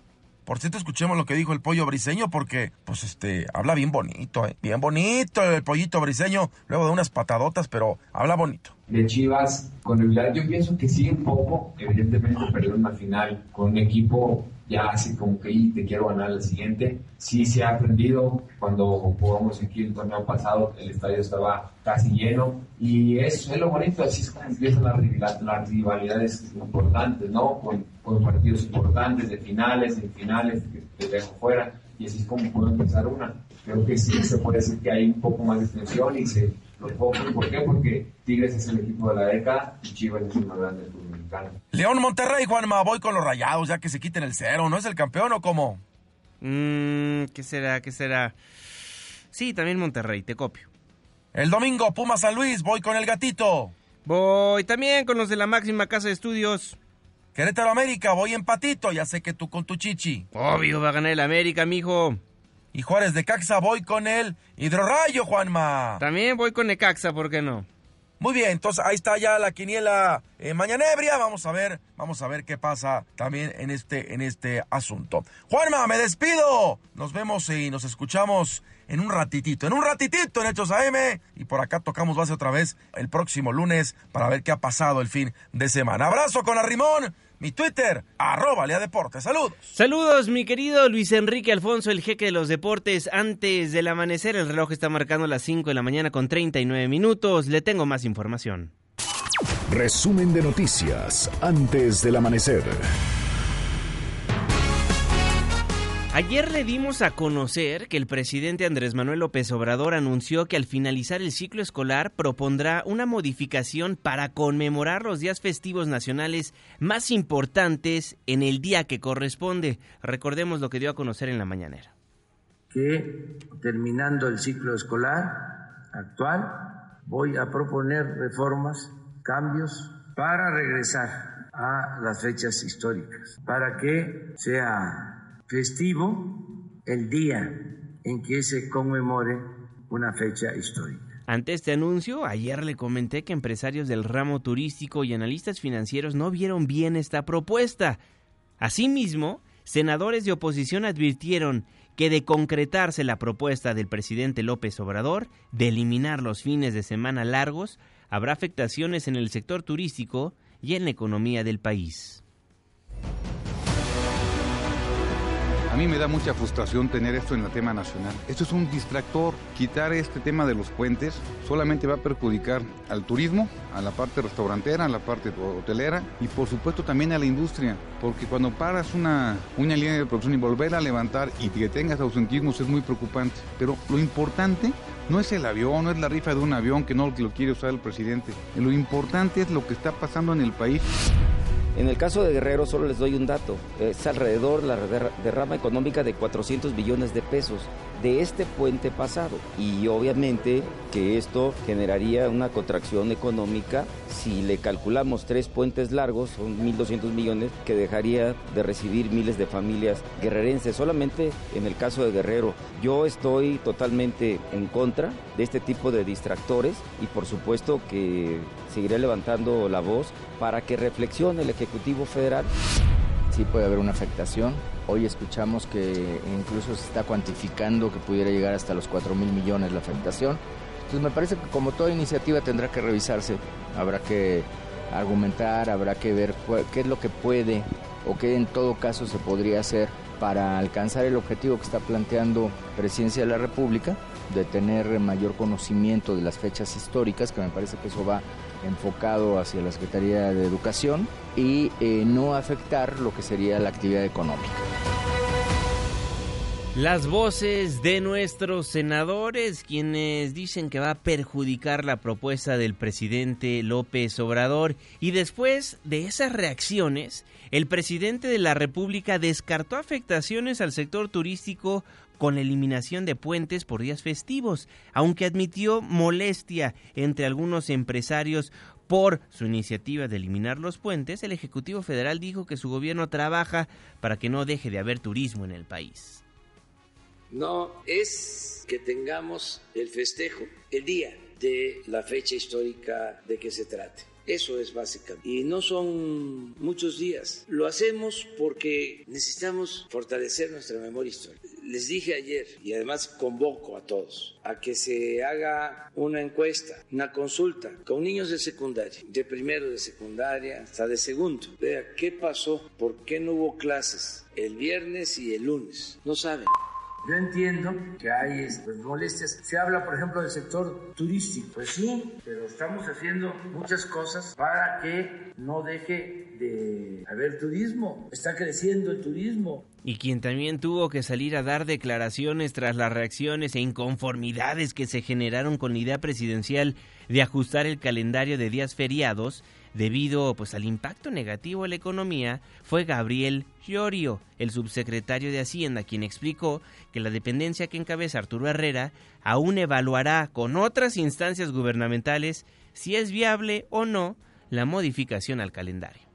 Por cierto, escuchemos lo que dijo el pollo briseño porque, pues, este, habla bien bonito, ¿eh? Bien bonito el pollito briseño, luego de unas patadotas, pero habla bonito. de Chivas con regular. Yo pienso que sí, un poco. Evidentemente perdieron una final con un equipo ya así como que "Y, te quiero ganar la siguiente. Sí se ha aprendido. Cuando jugamos aquí el torneo pasado, el estadio estaba casi lleno. Y eso es lo bonito. Así es como empiezan las, rivali- las rivalidades importantes, ¿no? Con, partidos importantes, de finales, en finales, que te dejo fuera. Y así es como puedo empezar una. Creo que sí se puede decir que hay un poco más de tensión y se los pocos. ¿Por qué? Porque Tigres es el equipo de la década y Chivas es el más grande del fútbol mexicano. León Monterrey, Juanma, voy con los rayados, ya que se quiten el cero. ¿No es el campeón o cómo? Mmm, ¿qué será? ¿Qué será? Sí, también Monterrey, te copio. El domingo, Pumas San Luis, voy con el gatito. Voy también con los de la máxima casa de estudios. Querétaro América, voy empatito, ya sé que tú con tu chichi. Obvio, va a ganar el América, mijo. Y Juárez de Caxa, voy con el Hidrorrayo, Juanma. También voy con Necaxa, ¿por qué no? Muy bien, entonces ahí está ya la quiniela eh, mañanebria. Vamos a ver, vamos a ver qué pasa también en este, en este asunto. Juanma, me despido. Nos vemos y nos escuchamos en un ratitito, en un ratitito en Hechos AM. Y por acá tocamos base otra vez el próximo lunes para ver qué ha pasado el fin de semana. Abrazo con Arrimón. Mi Twitter, arroba Lea Deportes. Saludos. Saludos, mi querido Luis Enrique Alfonso, el jeque de los deportes. Antes del amanecer, el reloj está marcando las 5 de la mañana con 39 minutos. Le tengo más información. Resumen de noticias antes del amanecer. Ayer le dimos a conocer que el presidente Andrés Manuel López Obrador anunció que al finalizar el ciclo escolar propondrá una modificación para conmemorar los días festivos nacionales más importantes en el día que corresponde. Recordemos lo que dio a conocer en la mañanera. que terminando el ciclo escolar actual voy a proponer reformas, cambios para regresar a las fechas históricas, para que sea festivo el día en que se conmemore una fecha histórica. Ante este anuncio, ayer le comenté que empresarios del ramo turístico y analistas financieros no vieron bien esta propuesta. Asimismo, senadores de oposición advirtieron que de concretarse la propuesta del presidente López Obrador de eliminar los fines de semana largos, habrá afectaciones en el sector turístico y en la economía del país. Mí me da mucha frustración tener esto en el tema nacional. Esto es un distractor. Quitar este tema de los puentes solamente va a perjudicar al turismo, a la parte restaurantera, a la parte hotelera y por supuesto también a la industria. Porque cuando paras una, una línea de producción y volver a levantar y que tengas ausentismos es muy preocupante. Pero lo importante no es el avión, no es la rifa de un avión que no lo quiere usar el presidente. Lo importante es lo que está pasando en el país. En el caso de Guerrero solo les doy un dato, es alrededor la der- derrama económica de 400 billones de pesos de este puente pasado. Y obviamente que esto generaría una contracción económica. Si le calculamos tres puentes largos, son 1.200 millones, que dejaría de recibir miles de familias guerrerenses, solamente en el caso de Guerrero. Yo estoy totalmente en contra de este tipo de distractores. Y por supuesto que seguiré levantando la voz para que reflexione el Ejecutivo Federal. sí puede haber una afectación. Hoy escuchamos que incluso se está cuantificando que pudiera llegar hasta los 4 mil millones la afectación. Entonces me parece que como toda iniciativa tendrá que revisarse, habrá que argumentar, habrá que ver qué es lo que puede o qué en todo caso se podría hacer para alcanzar el objetivo que está planteando Presidencia de la República, de tener mayor conocimiento de las fechas históricas, que me parece que eso va enfocado hacia la Secretaría de Educación, y eh, no afectar lo que sería la actividad económica. Las voces de nuestros senadores, quienes dicen que va a perjudicar la propuesta del presidente López Obrador. Y después de esas reacciones, el presidente de la República descartó afectaciones al sector turístico con la eliminación de puentes por días festivos, aunque admitió molestia entre algunos empresarios por su iniciativa de eliminar los puentes, el Ejecutivo Federal dijo que su gobierno trabaja para que no deje de haber turismo en el país. No es que tengamos el festejo el día de la fecha histórica de que se trate. Eso es básicamente. Y no son muchos días. Lo hacemos porque necesitamos fortalecer nuestra memoria histórica. Les dije ayer, y además convoco a todos, a que se haga una encuesta, una consulta con niños de secundaria, de primero de secundaria hasta de segundo. Vea qué pasó, por qué no hubo clases el viernes y el lunes. No saben. Yo entiendo que hay pues, molestias. Se habla, por ejemplo, del sector turístico. Pues sí, pero estamos haciendo muchas cosas para que no deje de haber turismo. Está creciendo el turismo. Y quien también tuvo que salir a dar declaraciones tras las reacciones e inconformidades que se generaron con la idea presidencial de ajustar el calendario de días feriados debido pues al impacto negativo en la economía fue Gabriel Llorio, el subsecretario de Hacienda, quien explicó que la dependencia que encabeza Arturo Herrera aún evaluará con otras instancias gubernamentales si es viable o no la modificación al calendario.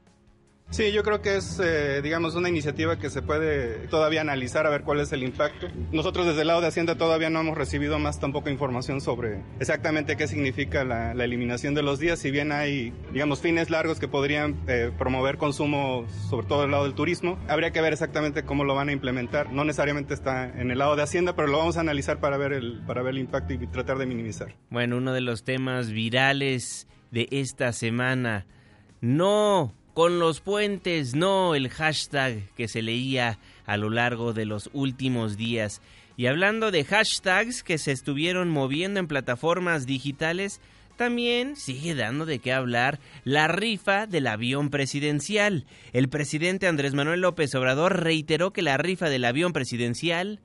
Sí, yo creo que es, eh, digamos, una iniciativa que se puede todavía analizar a ver cuál es el impacto. Nosotros desde el lado de Hacienda todavía no hemos recibido más tampoco información sobre exactamente qué significa la, eliminación de los días, si bien hay, digamos, fines largos que podrían eh, promover consumo, sobre todo del lado del turismo, habría que ver exactamente cómo lo van a implementar. No necesariamente está en el lado de Hacienda, pero lo vamos a analizar para ver el, para ver el impacto y tratar de minimizar. Bueno, uno de los temas virales de esta semana, no con los puentes, no el hashtag que se leía a lo largo de los últimos días. Y hablando de hashtags que se estuvieron moviendo en plataformas digitales, también sigue dando de qué hablar la rifa del avión presidencial. El presidente Andrés Manuel López Obrador reiteró que la rifa del avión presidencial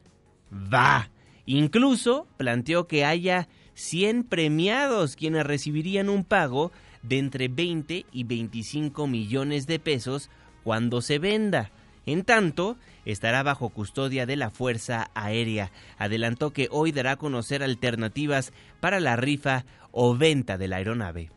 va. Incluso planteó que haya 100 premiados quienes recibirían un pago de entre 20 y 25 millones de pesos cuando se venda. En tanto, estará bajo custodia de la Fuerza Aérea. Adelantó que hoy dará a conocer alternativas para la rifa o venta de la aeronave.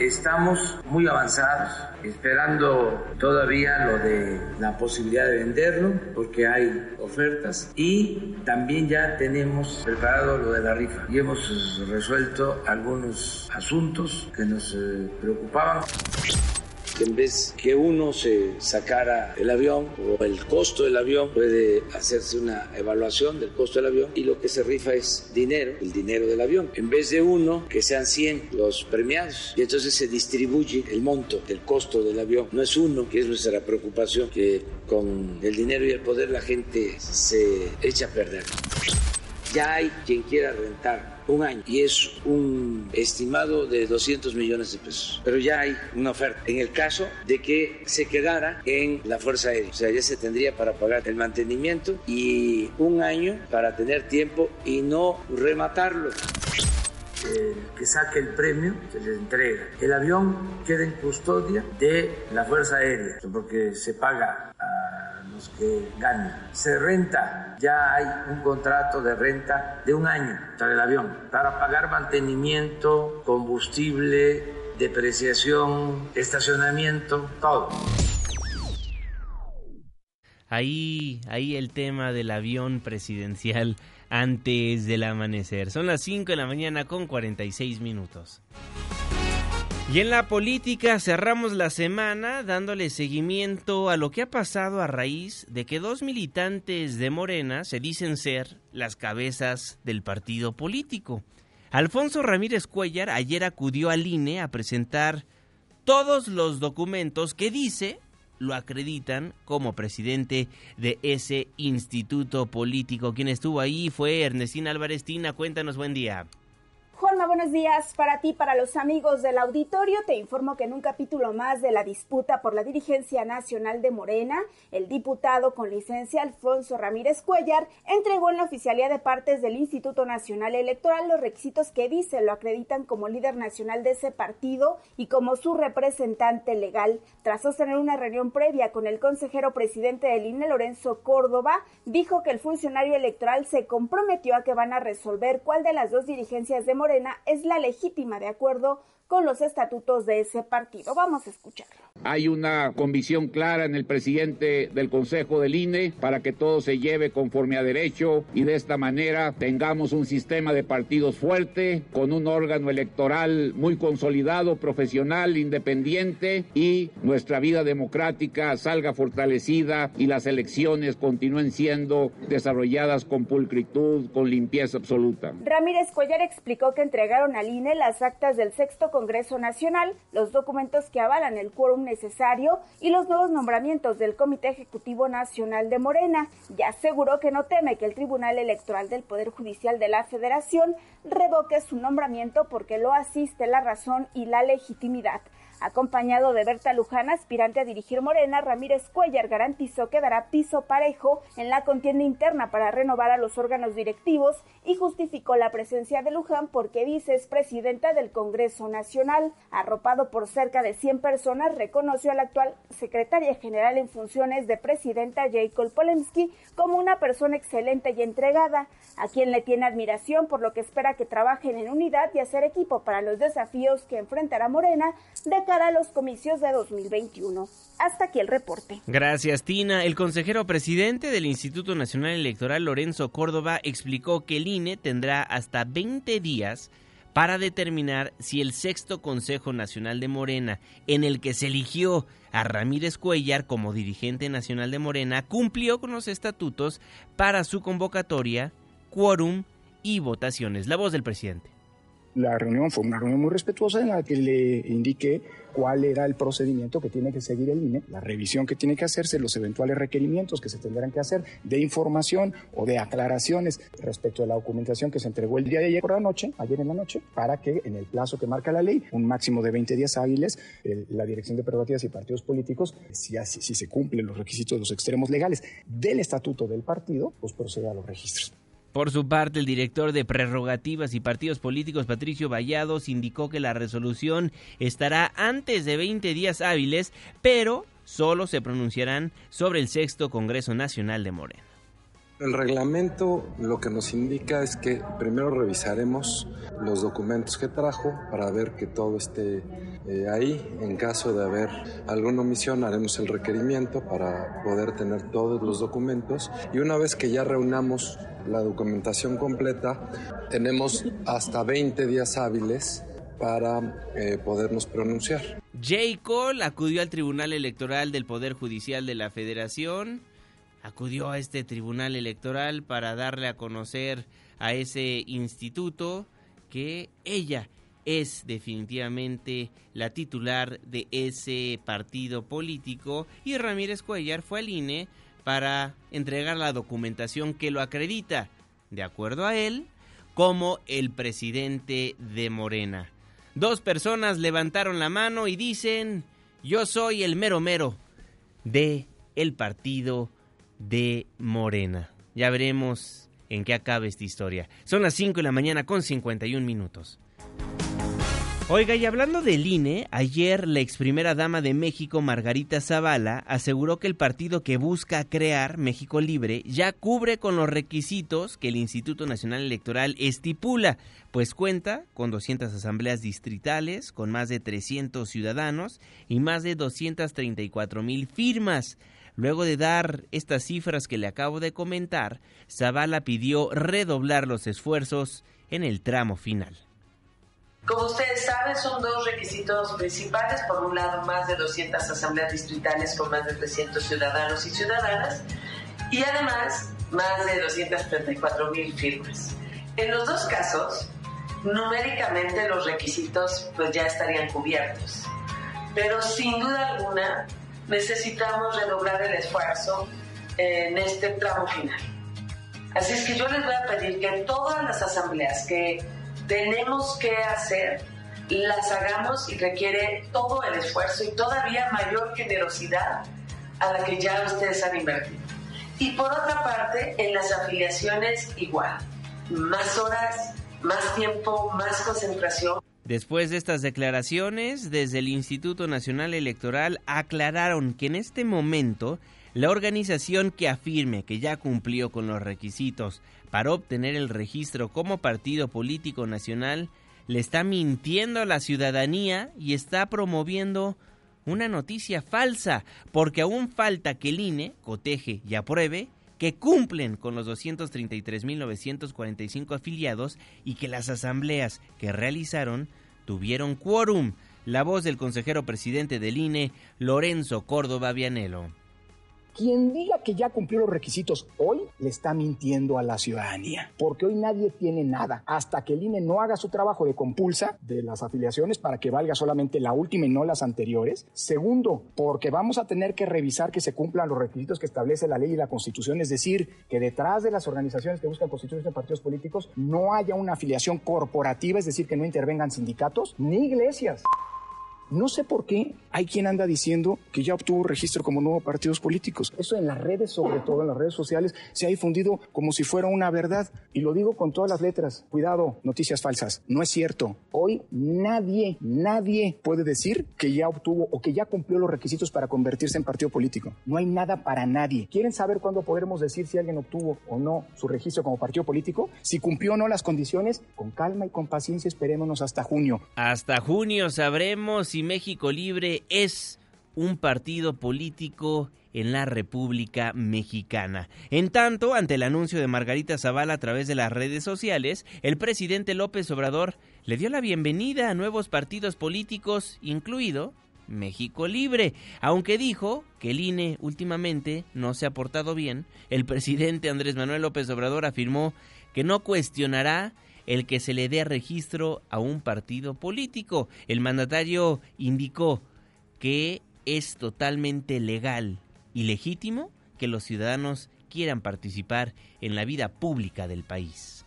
Estamos muy avanzados, esperando todavía lo de la posibilidad de venderlo, porque hay ofertas, y también ya tenemos preparado lo de la rifa. Y hemos resuelto algunos asuntos que nos eh, preocupaban que en vez que uno se sacara el avión o el costo del avión, puede hacerse una evaluación del costo del avión y lo que se rifa es dinero, el dinero del avión. En vez de uno, que sean 100 los premiados y entonces se distribuye el monto del costo del avión. No es uno, que es nuestra preocupación, que con el dinero y el poder la gente se echa a perder. Ya hay quien quiera rentar un año y es un estimado de 200 millones de pesos. Pero ya hay una oferta. En el caso de que se quedara en la Fuerza Aérea, o sea, ya se tendría para pagar el mantenimiento y un año para tener tiempo y no rematarlo. El que saque el premio se le entrega. El avión queda en custodia de la Fuerza Aérea, porque se paga a los que ganan. Se renta, ya hay un contrato de renta de un año para el avión, para pagar mantenimiento, combustible, depreciación, estacionamiento, todo. Ahí, ahí el tema del avión presidencial antes del amanecer. Son las 5 de la mañana con 46 minutos. Y en la política cerramos la semana dándole seguimiento a lo que ha pasado a raíz de que dos militantes de Morena se dicen ser las cabezas del partido político. Alfonso Ramírez Cuellar ayer acudió al INE a presentar todos los documentos que dice lo acreditan como presidente de ese instituto político. Quien estuvo ahí fue Ernestina Álvarez Tina. Cuéntanos, buen día. Juanma, buenos días para ti, para los amigos del auditorio. Te informo que en un capítulo más de la disputa por la dirigencia nacional de Morena, el diputado con licencia Alfonso Ramírez Cuellar entregó en la oficialía de partes del Instituto Nacional Electoral los requisitos que dice lo acreditan como líder nacional de ese partido y como su representante legal. Tras sostener una reunión previa con el consejero presidente del INE, Lorenzo Córdoba, dijo que el funcionario electoral se comprometió a que van a resolver cuál de las dos dirigencias de Morena es la legítima de acuerdo con los estatutos de ese partido. Vamos a escucharlo. Hay una convicción clara en el presidente del Consejo del INE para que todo se lleve conforme a derecho y de esta manera tengamos un sistema de partidos fuerte, con un órgano electoral muy consolidado, profesional, independiente y nuestra vida democrática salga fortalecida y las elecciones continúen siendo desarrolladas con pulcritud, con limpieza absoluta. Ramírez Cuellar explicó que entregaron al INE las actas del sexto Congreso Nacional, los documentos que avalan el quórum necesario y los nuevos nombramientos del Comité Ejecutivo Nacional de Morena y aseguró que no teme que el Tribunal Electoral del Poder Judicial de la Federación revoque su nombramiento porque lo asiste la razón y la legitimidad. Acompañado de Berta Luján, aspirante a dirigir Morena, Ramírez Cuellar garantizó que dará piso parejo en la contienda interna para renovar a los órganos directivos y justificó la presencia de Luján porque dice es presidenta del Congreso Nacional. Arropado por cerca de 100 personas, reconoció a la actual secretaria general en funciones de presidenta Jacob Polemski como una persona excelente y entregada, a quien le tiene admiración por lo que espera que trabajen en unidad y hacer equipo para los desafíos que enfrentará Morena cara a los comicios de 2021. Hasta aquí el reporte. Gracias, Tina. El consejero presidente del Instituto Nacional Electoral, Lorenzo Córdoba, explicó que el INE tendrá hasta 20 días para determinar si el sexto Consejo Nacional de Morena, en el que se eligió a Ramírez Cuellar como dirigente nacional de Morena, cumplió con los estatutos para su convocatoria, quórum y votaciones. La voz del presidente. La reunión fue una reunión muy respetuosa en la que le indiqué cuál era el procedimiento que tiene que seguir el INE, la revisión que tiene que hacerse, los eventuales requerimientos que se tendrán que hacer de información o de aclaraciones respecto a la documentación que se entregó el día de ayer por la noche, ayer en la noche, para que en el plazo que marca la ley, un máximo de 20 días hábiles, el- la Dirección de Prerrogativas y Partidos Políticos, si se cumplen los requisitos de los extremos legales del estatuto del partido, pues proceda a los registros. Por su parte, el director de Prerrogativas y Partidos Políticos, Patricio Vallados, indicó que la resolución estará antes de 20 días hábiles, pero solo se pronunciarán sobre el sexto Congreso Nacional de Morena. El reglamento lo que nos indica es que primero revisaremos los documentos que trajo para ver que todo esté eh, ahí. En caso de haber alguna omisión haremos el requerimiento para poder tener todos los documentos y una vez que ya reunamos la documentación completa tenemos hasta 20 días hábiles para eh, podernos pronunciar. J. Cole acudió al Tribunal Electoral del Poder Judicial de la Federación, acudió a este Tribunal Electoral para darle a conocer a ese instituto que ella es definitivamente la titular de ese partido político y Ramírez Cuellar fue al INE para entregar la documentación que lo acredita, de acuerdo a él, como el presidente de Morena. Dos personas levantaron la mano y dicen, yo soy el mero mero de el partido de Morena. Ya veremos en qué acaba esta historia. Son las 5 de la mañana con 51 minutos. Oiga, y hablando del INE, ayer la ex primera dama de México, Margarita Zavala, aseguró que el partido que busca crear México Libre ya cubre con los requisitos que el Instituto Nacional Electoral estipula, pues cuenta con 200 asambleas distritales, con más de 300 ciudadanos y más de 234 mil firmas. Luego de dar estas cifras que le acabo de comentar, Zavala pidió redoblar los esfuerzos en el tramo final. Como ustedes saben, son dos requisitos principales. Por un lado, más de 200 asambleas distritales con más de 300 ciudadanos y ciudadanas. Y además, más de 234 mil firmas. En los dos casos, numéricamente los requisitos pues ya estarían cubiertos. pero sin duda alguna necesitamos redoblar el esfuerzo en este tramo final. Así es que yo les voy a pedir que todas las asambleas que tenemos que hacer, las hagamos y requiere todo el esfuerzo y todavía mayor generosidad a la que ya ustedes han invertido. Y por otra parte, en las afiliaciones igual, más horas, más tiempo, más concentración. Después de estas declaraciones, desde el Instituto Nacional Electoral aclararon que en este momento la organización que afirme que ya cumplió con los requisitos para obtener el registro como partido político nacional le está mintiendo a la ciudadanía y está promoviendo una noticia falsa, porque aún falta que el INE coteje y apruebe que cumplen con los 233.945 afiliados y que las asambleas que realizaron tuvieron quórum. La voz del consejero presidente del INE, Lorenzo Córdoba Vianelo. Quien diga que ya cumplió los requisitos hoy le está mintiendo a la ciudadanía, porque hoy nadie tiene nada hasta que el INE no haga su trabajo de compulsa de las afiliaciones para que valga solamente la última y no las anteriores. Segundo, porque vamos a tener que revisar que se cumplan los requisitos que establece la ley y la constitución, es decir, que detrás de las organizaciones que buscan constituciones de partidos políticos no haya una afiliación corporativa, es decir, que no intervengan sindicatos ni iglesias. No sé por qué hay quien anda diciendo que ya obtuvo registro como nuevo partidos políticos. Eso en las redes, sobre todo en las redes sociales, se ha difundido como si fuera una verdad. Y lo digo con todas las letras. Cuidado, noticias falsas. No es cierto. Hoy nadie, nadie puede decir que ya obtuvo o que ya cumplió los requisitos para convertirse en partido político. No hay nada para nadie. ¿Quieren saber cuándo podremos decir si alguien obtuvo o no su registro como partido político? Si cumplió o no las condiciones, con calma y con paciencia esperémonos hasta junio. Hasta junio sabremos si México Libre es un partido político en la República Mexicana. En tanto, ante el anuncio de Margarita Zavala a través de las redes sociales, el presidente López Obrador le dio la bienvenida a nuevos partidos políticos, incluido México Libre. Aunque dijo que el INE últimamente no se ha portado bien, el presidente Andrés Manuel López Obrador afirmó que no cuestionará el que se le dé registro a un partido político. El mandatario indicó que es totalmente legal y legítimo que los ciudadanos quieran participar en la vida pública del país.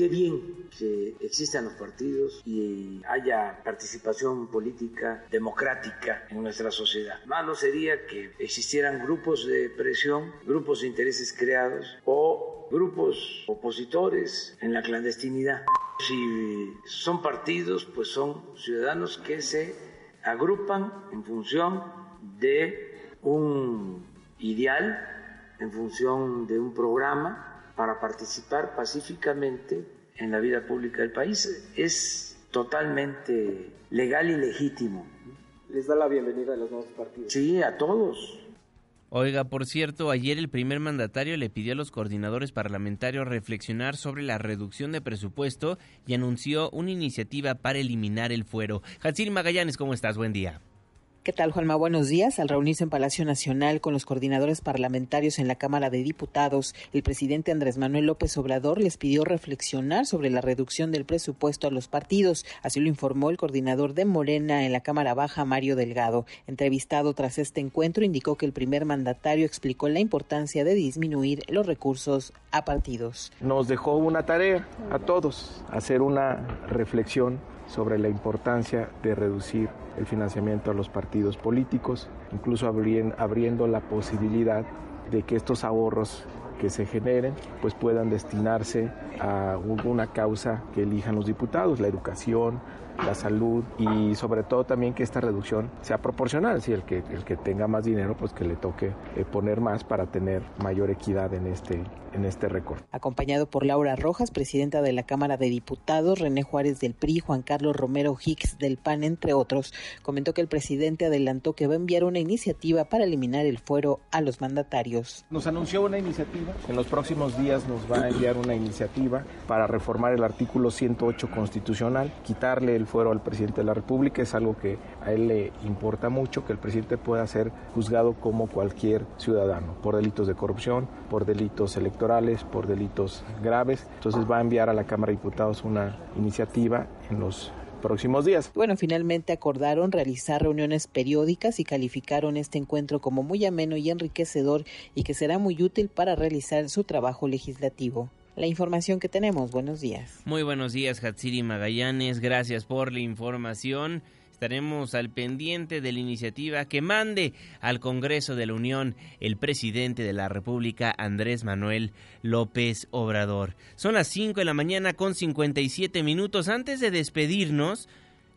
Qué bien que existan los partidos y haya participación política democrática en nuestra sociedad. Malo sería que existieran grupos de presión, grupos de intereses creados o grupos opositores en la clandestinidad. Si son partidos, pues son ciudadanos que se agrupan en función de un ideal, en función de un programa para participar pacíficamente en la vida pública del país. Es totalmente legal y legítimo. ¿Les da la bienvenida a los nuevos partidos? Sí, a todos. Oiga, por cierto, ayer el primer mandatario le pidió a los coordinadores parlamentarios reflexionar sobre la reducción de presupuesto y anunció una iniciativa para eliminar el fuero. Hatsir Magallanes, ¿cómo estás? Buen día. ¿Qué tal, Juanma? Buenos días. Al reunirse en Palacio Nacional con los coordinadores parlamentarios en la Cámara de Diputados, el presidente Andrés Manuel López Obrador les pidió reflexionar sobre la reducción del presupuesto a los partidos. Así lo informó el coordinador de Morena en la Cámara Baja, Mario Delgado. Entrevistado tras este encuentro, indicó que el primer mandatario explicó la importancia de disminuir los recursos a partidos. Nos dejó una tarea a todos, hacer una reflexión sobre la importancia de reducir el financiamiento a los partidos políticos, incluso abriendo la posibilidad de que estos ahorros que se generen pues puedan destinarse a una causa que elijan los diputados, la educación, la salud y sobre todo también que esta reducción sea proporcional, si el que, el que tenga más dinero pues que le toque eh, poner más para tener mayor equidad en este, en este récord. Acompañado por Laura Rojas, presidenta de la Cámara de Diputados, René Juárez del PRI, Juan Carlos Romero Hicks del PAN, entre otros, comentó que el presidente adelantó que va a enviar una iniciativa para eliminar el fuero a los mandatarios. Nos anunció una iniciativa, en los próximos días nos va a enviar una iniciativa para reformar el artículo 108 constitucional, quitarle el fuero al presidente de la República, es algo que a él le importa mucho, que el presidente pueda ser juzgado como cualquier ciudadano, por delitos de corrupción, por delitos electorales, por delitos graves. Entonces va a enviar a la Cámara de Diputados una iniciativa en los próximos días. Bueno, finalmente acordaron realizar reuniones periódicas y calificaron este encuentro como muy ameno y enriquecedor y que será muy útil para realizar su trabajo legislativo. La información que tenemos, buenos días. Muy buenos días, Hatsiri Magallanes. Gracias por la información. Estaremos al pendiente de la iniciativa que mande al Congreso de la Unión el presidente de la República, Andrés Manuel López Obrador. Son las 5 de la mañana con 57 minutos. Antes de despedirnos,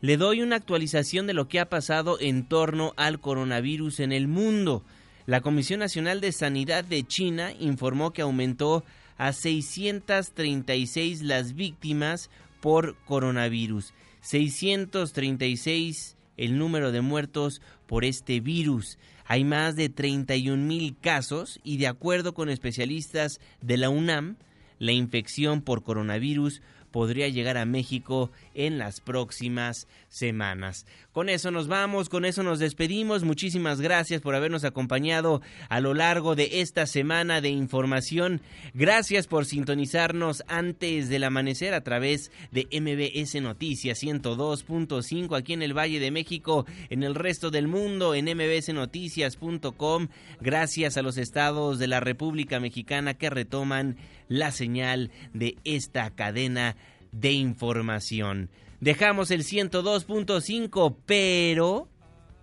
le doy una actualización de lo que ha pasado en torno al coronavirus en el mundo. La Comisión Nacional de Sanidad de China informó que aumentó a 636 las víctimas por coronavirus. 636 el número de muertos por este virus. Hay más de 31 mil casos y de acuerdo con especialistas de la UNAM, la infección por coronavirus podría llegar a México en las próximas semanas. Con eso nos vamos, con eso nos despedimos. Muchísimas gracias por habernos acompañado a lo largo de esta semana de información. Gracias por sintonizarnos antes del amanecer a través de MBS Noticias 102.5 aquí en el Valle de México, en el resto del mundo en mbsnoticias.com. Gracias a los estados de la República Mexicana que retoman la señal de esta cadena de información. Dejamos el 102.5, pero,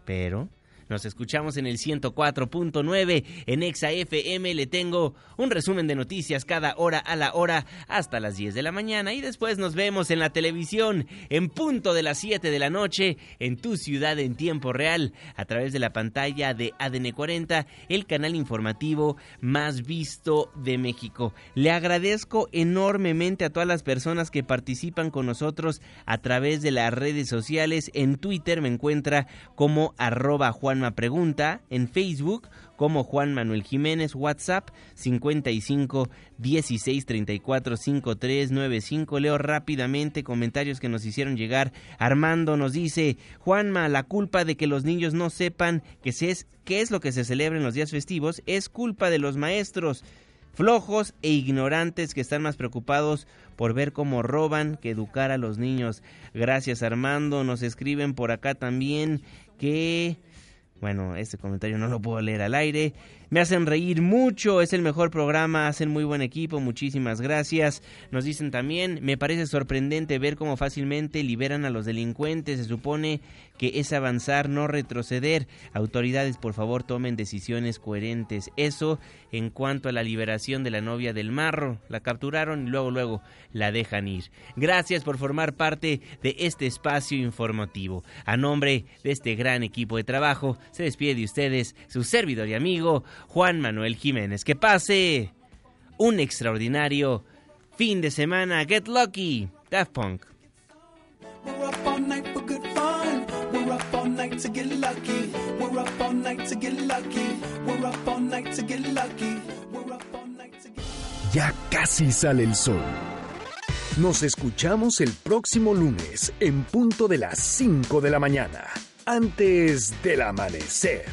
pero, nos escuchamos en el 104.9 en Exa FM. Le tengo un resumen de noticias cada hora a la hora hasta las 10 de la mañana. Y después nos vemos en la televisión en punto de las 7 de la noche en tu ciudad en tiempo real a través de la pantalla de ADN 40, el canal informativo más visto de México. Le agradezco enormemente a todas las personas que participan con nosotros a través de las redes sociales. En Twitter me encuentra como arroba Juan Pregunta, en Facebook como Juan Manuel Jiménez, WhatsApp 55 16 34 53 95. Leo rápidamente comentarios que nos hicieron llegar. Armando nos dice, Juanma, la culpa de que los niños no sepan se es, qué es lo que se celebra en los días festivos es culpa de los maestros flojos e ignorantes que están más preocupados por ver cómo roban que educar a los niños. Gracias Armando, nos escriben por acá también que bueno, este comentario no lo puedo leer al aire. Me hacen reír mucho, es el mejor programa, hacen muy buen equipo, muchísimas gracias. Nos dicen también, me parece sorprendente ver cómo fácilmente liberan a los delincuentes, se supone que es avanzar, no retroceder. Autoridades, por favor, tomen decisiones coherentes. Eso en cuanto a la liberación de la novia del marro, la capturaron y luego, luego la dejan ir. Gracias por formar parte de este espacio informativo. A nombre de este gran equipo de trabajo, se despide de ustedes su servidor y amigo, Juan Manuel Jiménez. Que pase un extraordinario fin de semana. Get lucky, Daft Punk. We're up all night for good fun. We're up all night to get lucky. We're up all night to get lucky. We're up all night to get lucky. We're up all night to get Ya casi sale el sol. Nos escuchamos el próximo lunes en punto de las 5 de la mañana, antes del amanecer.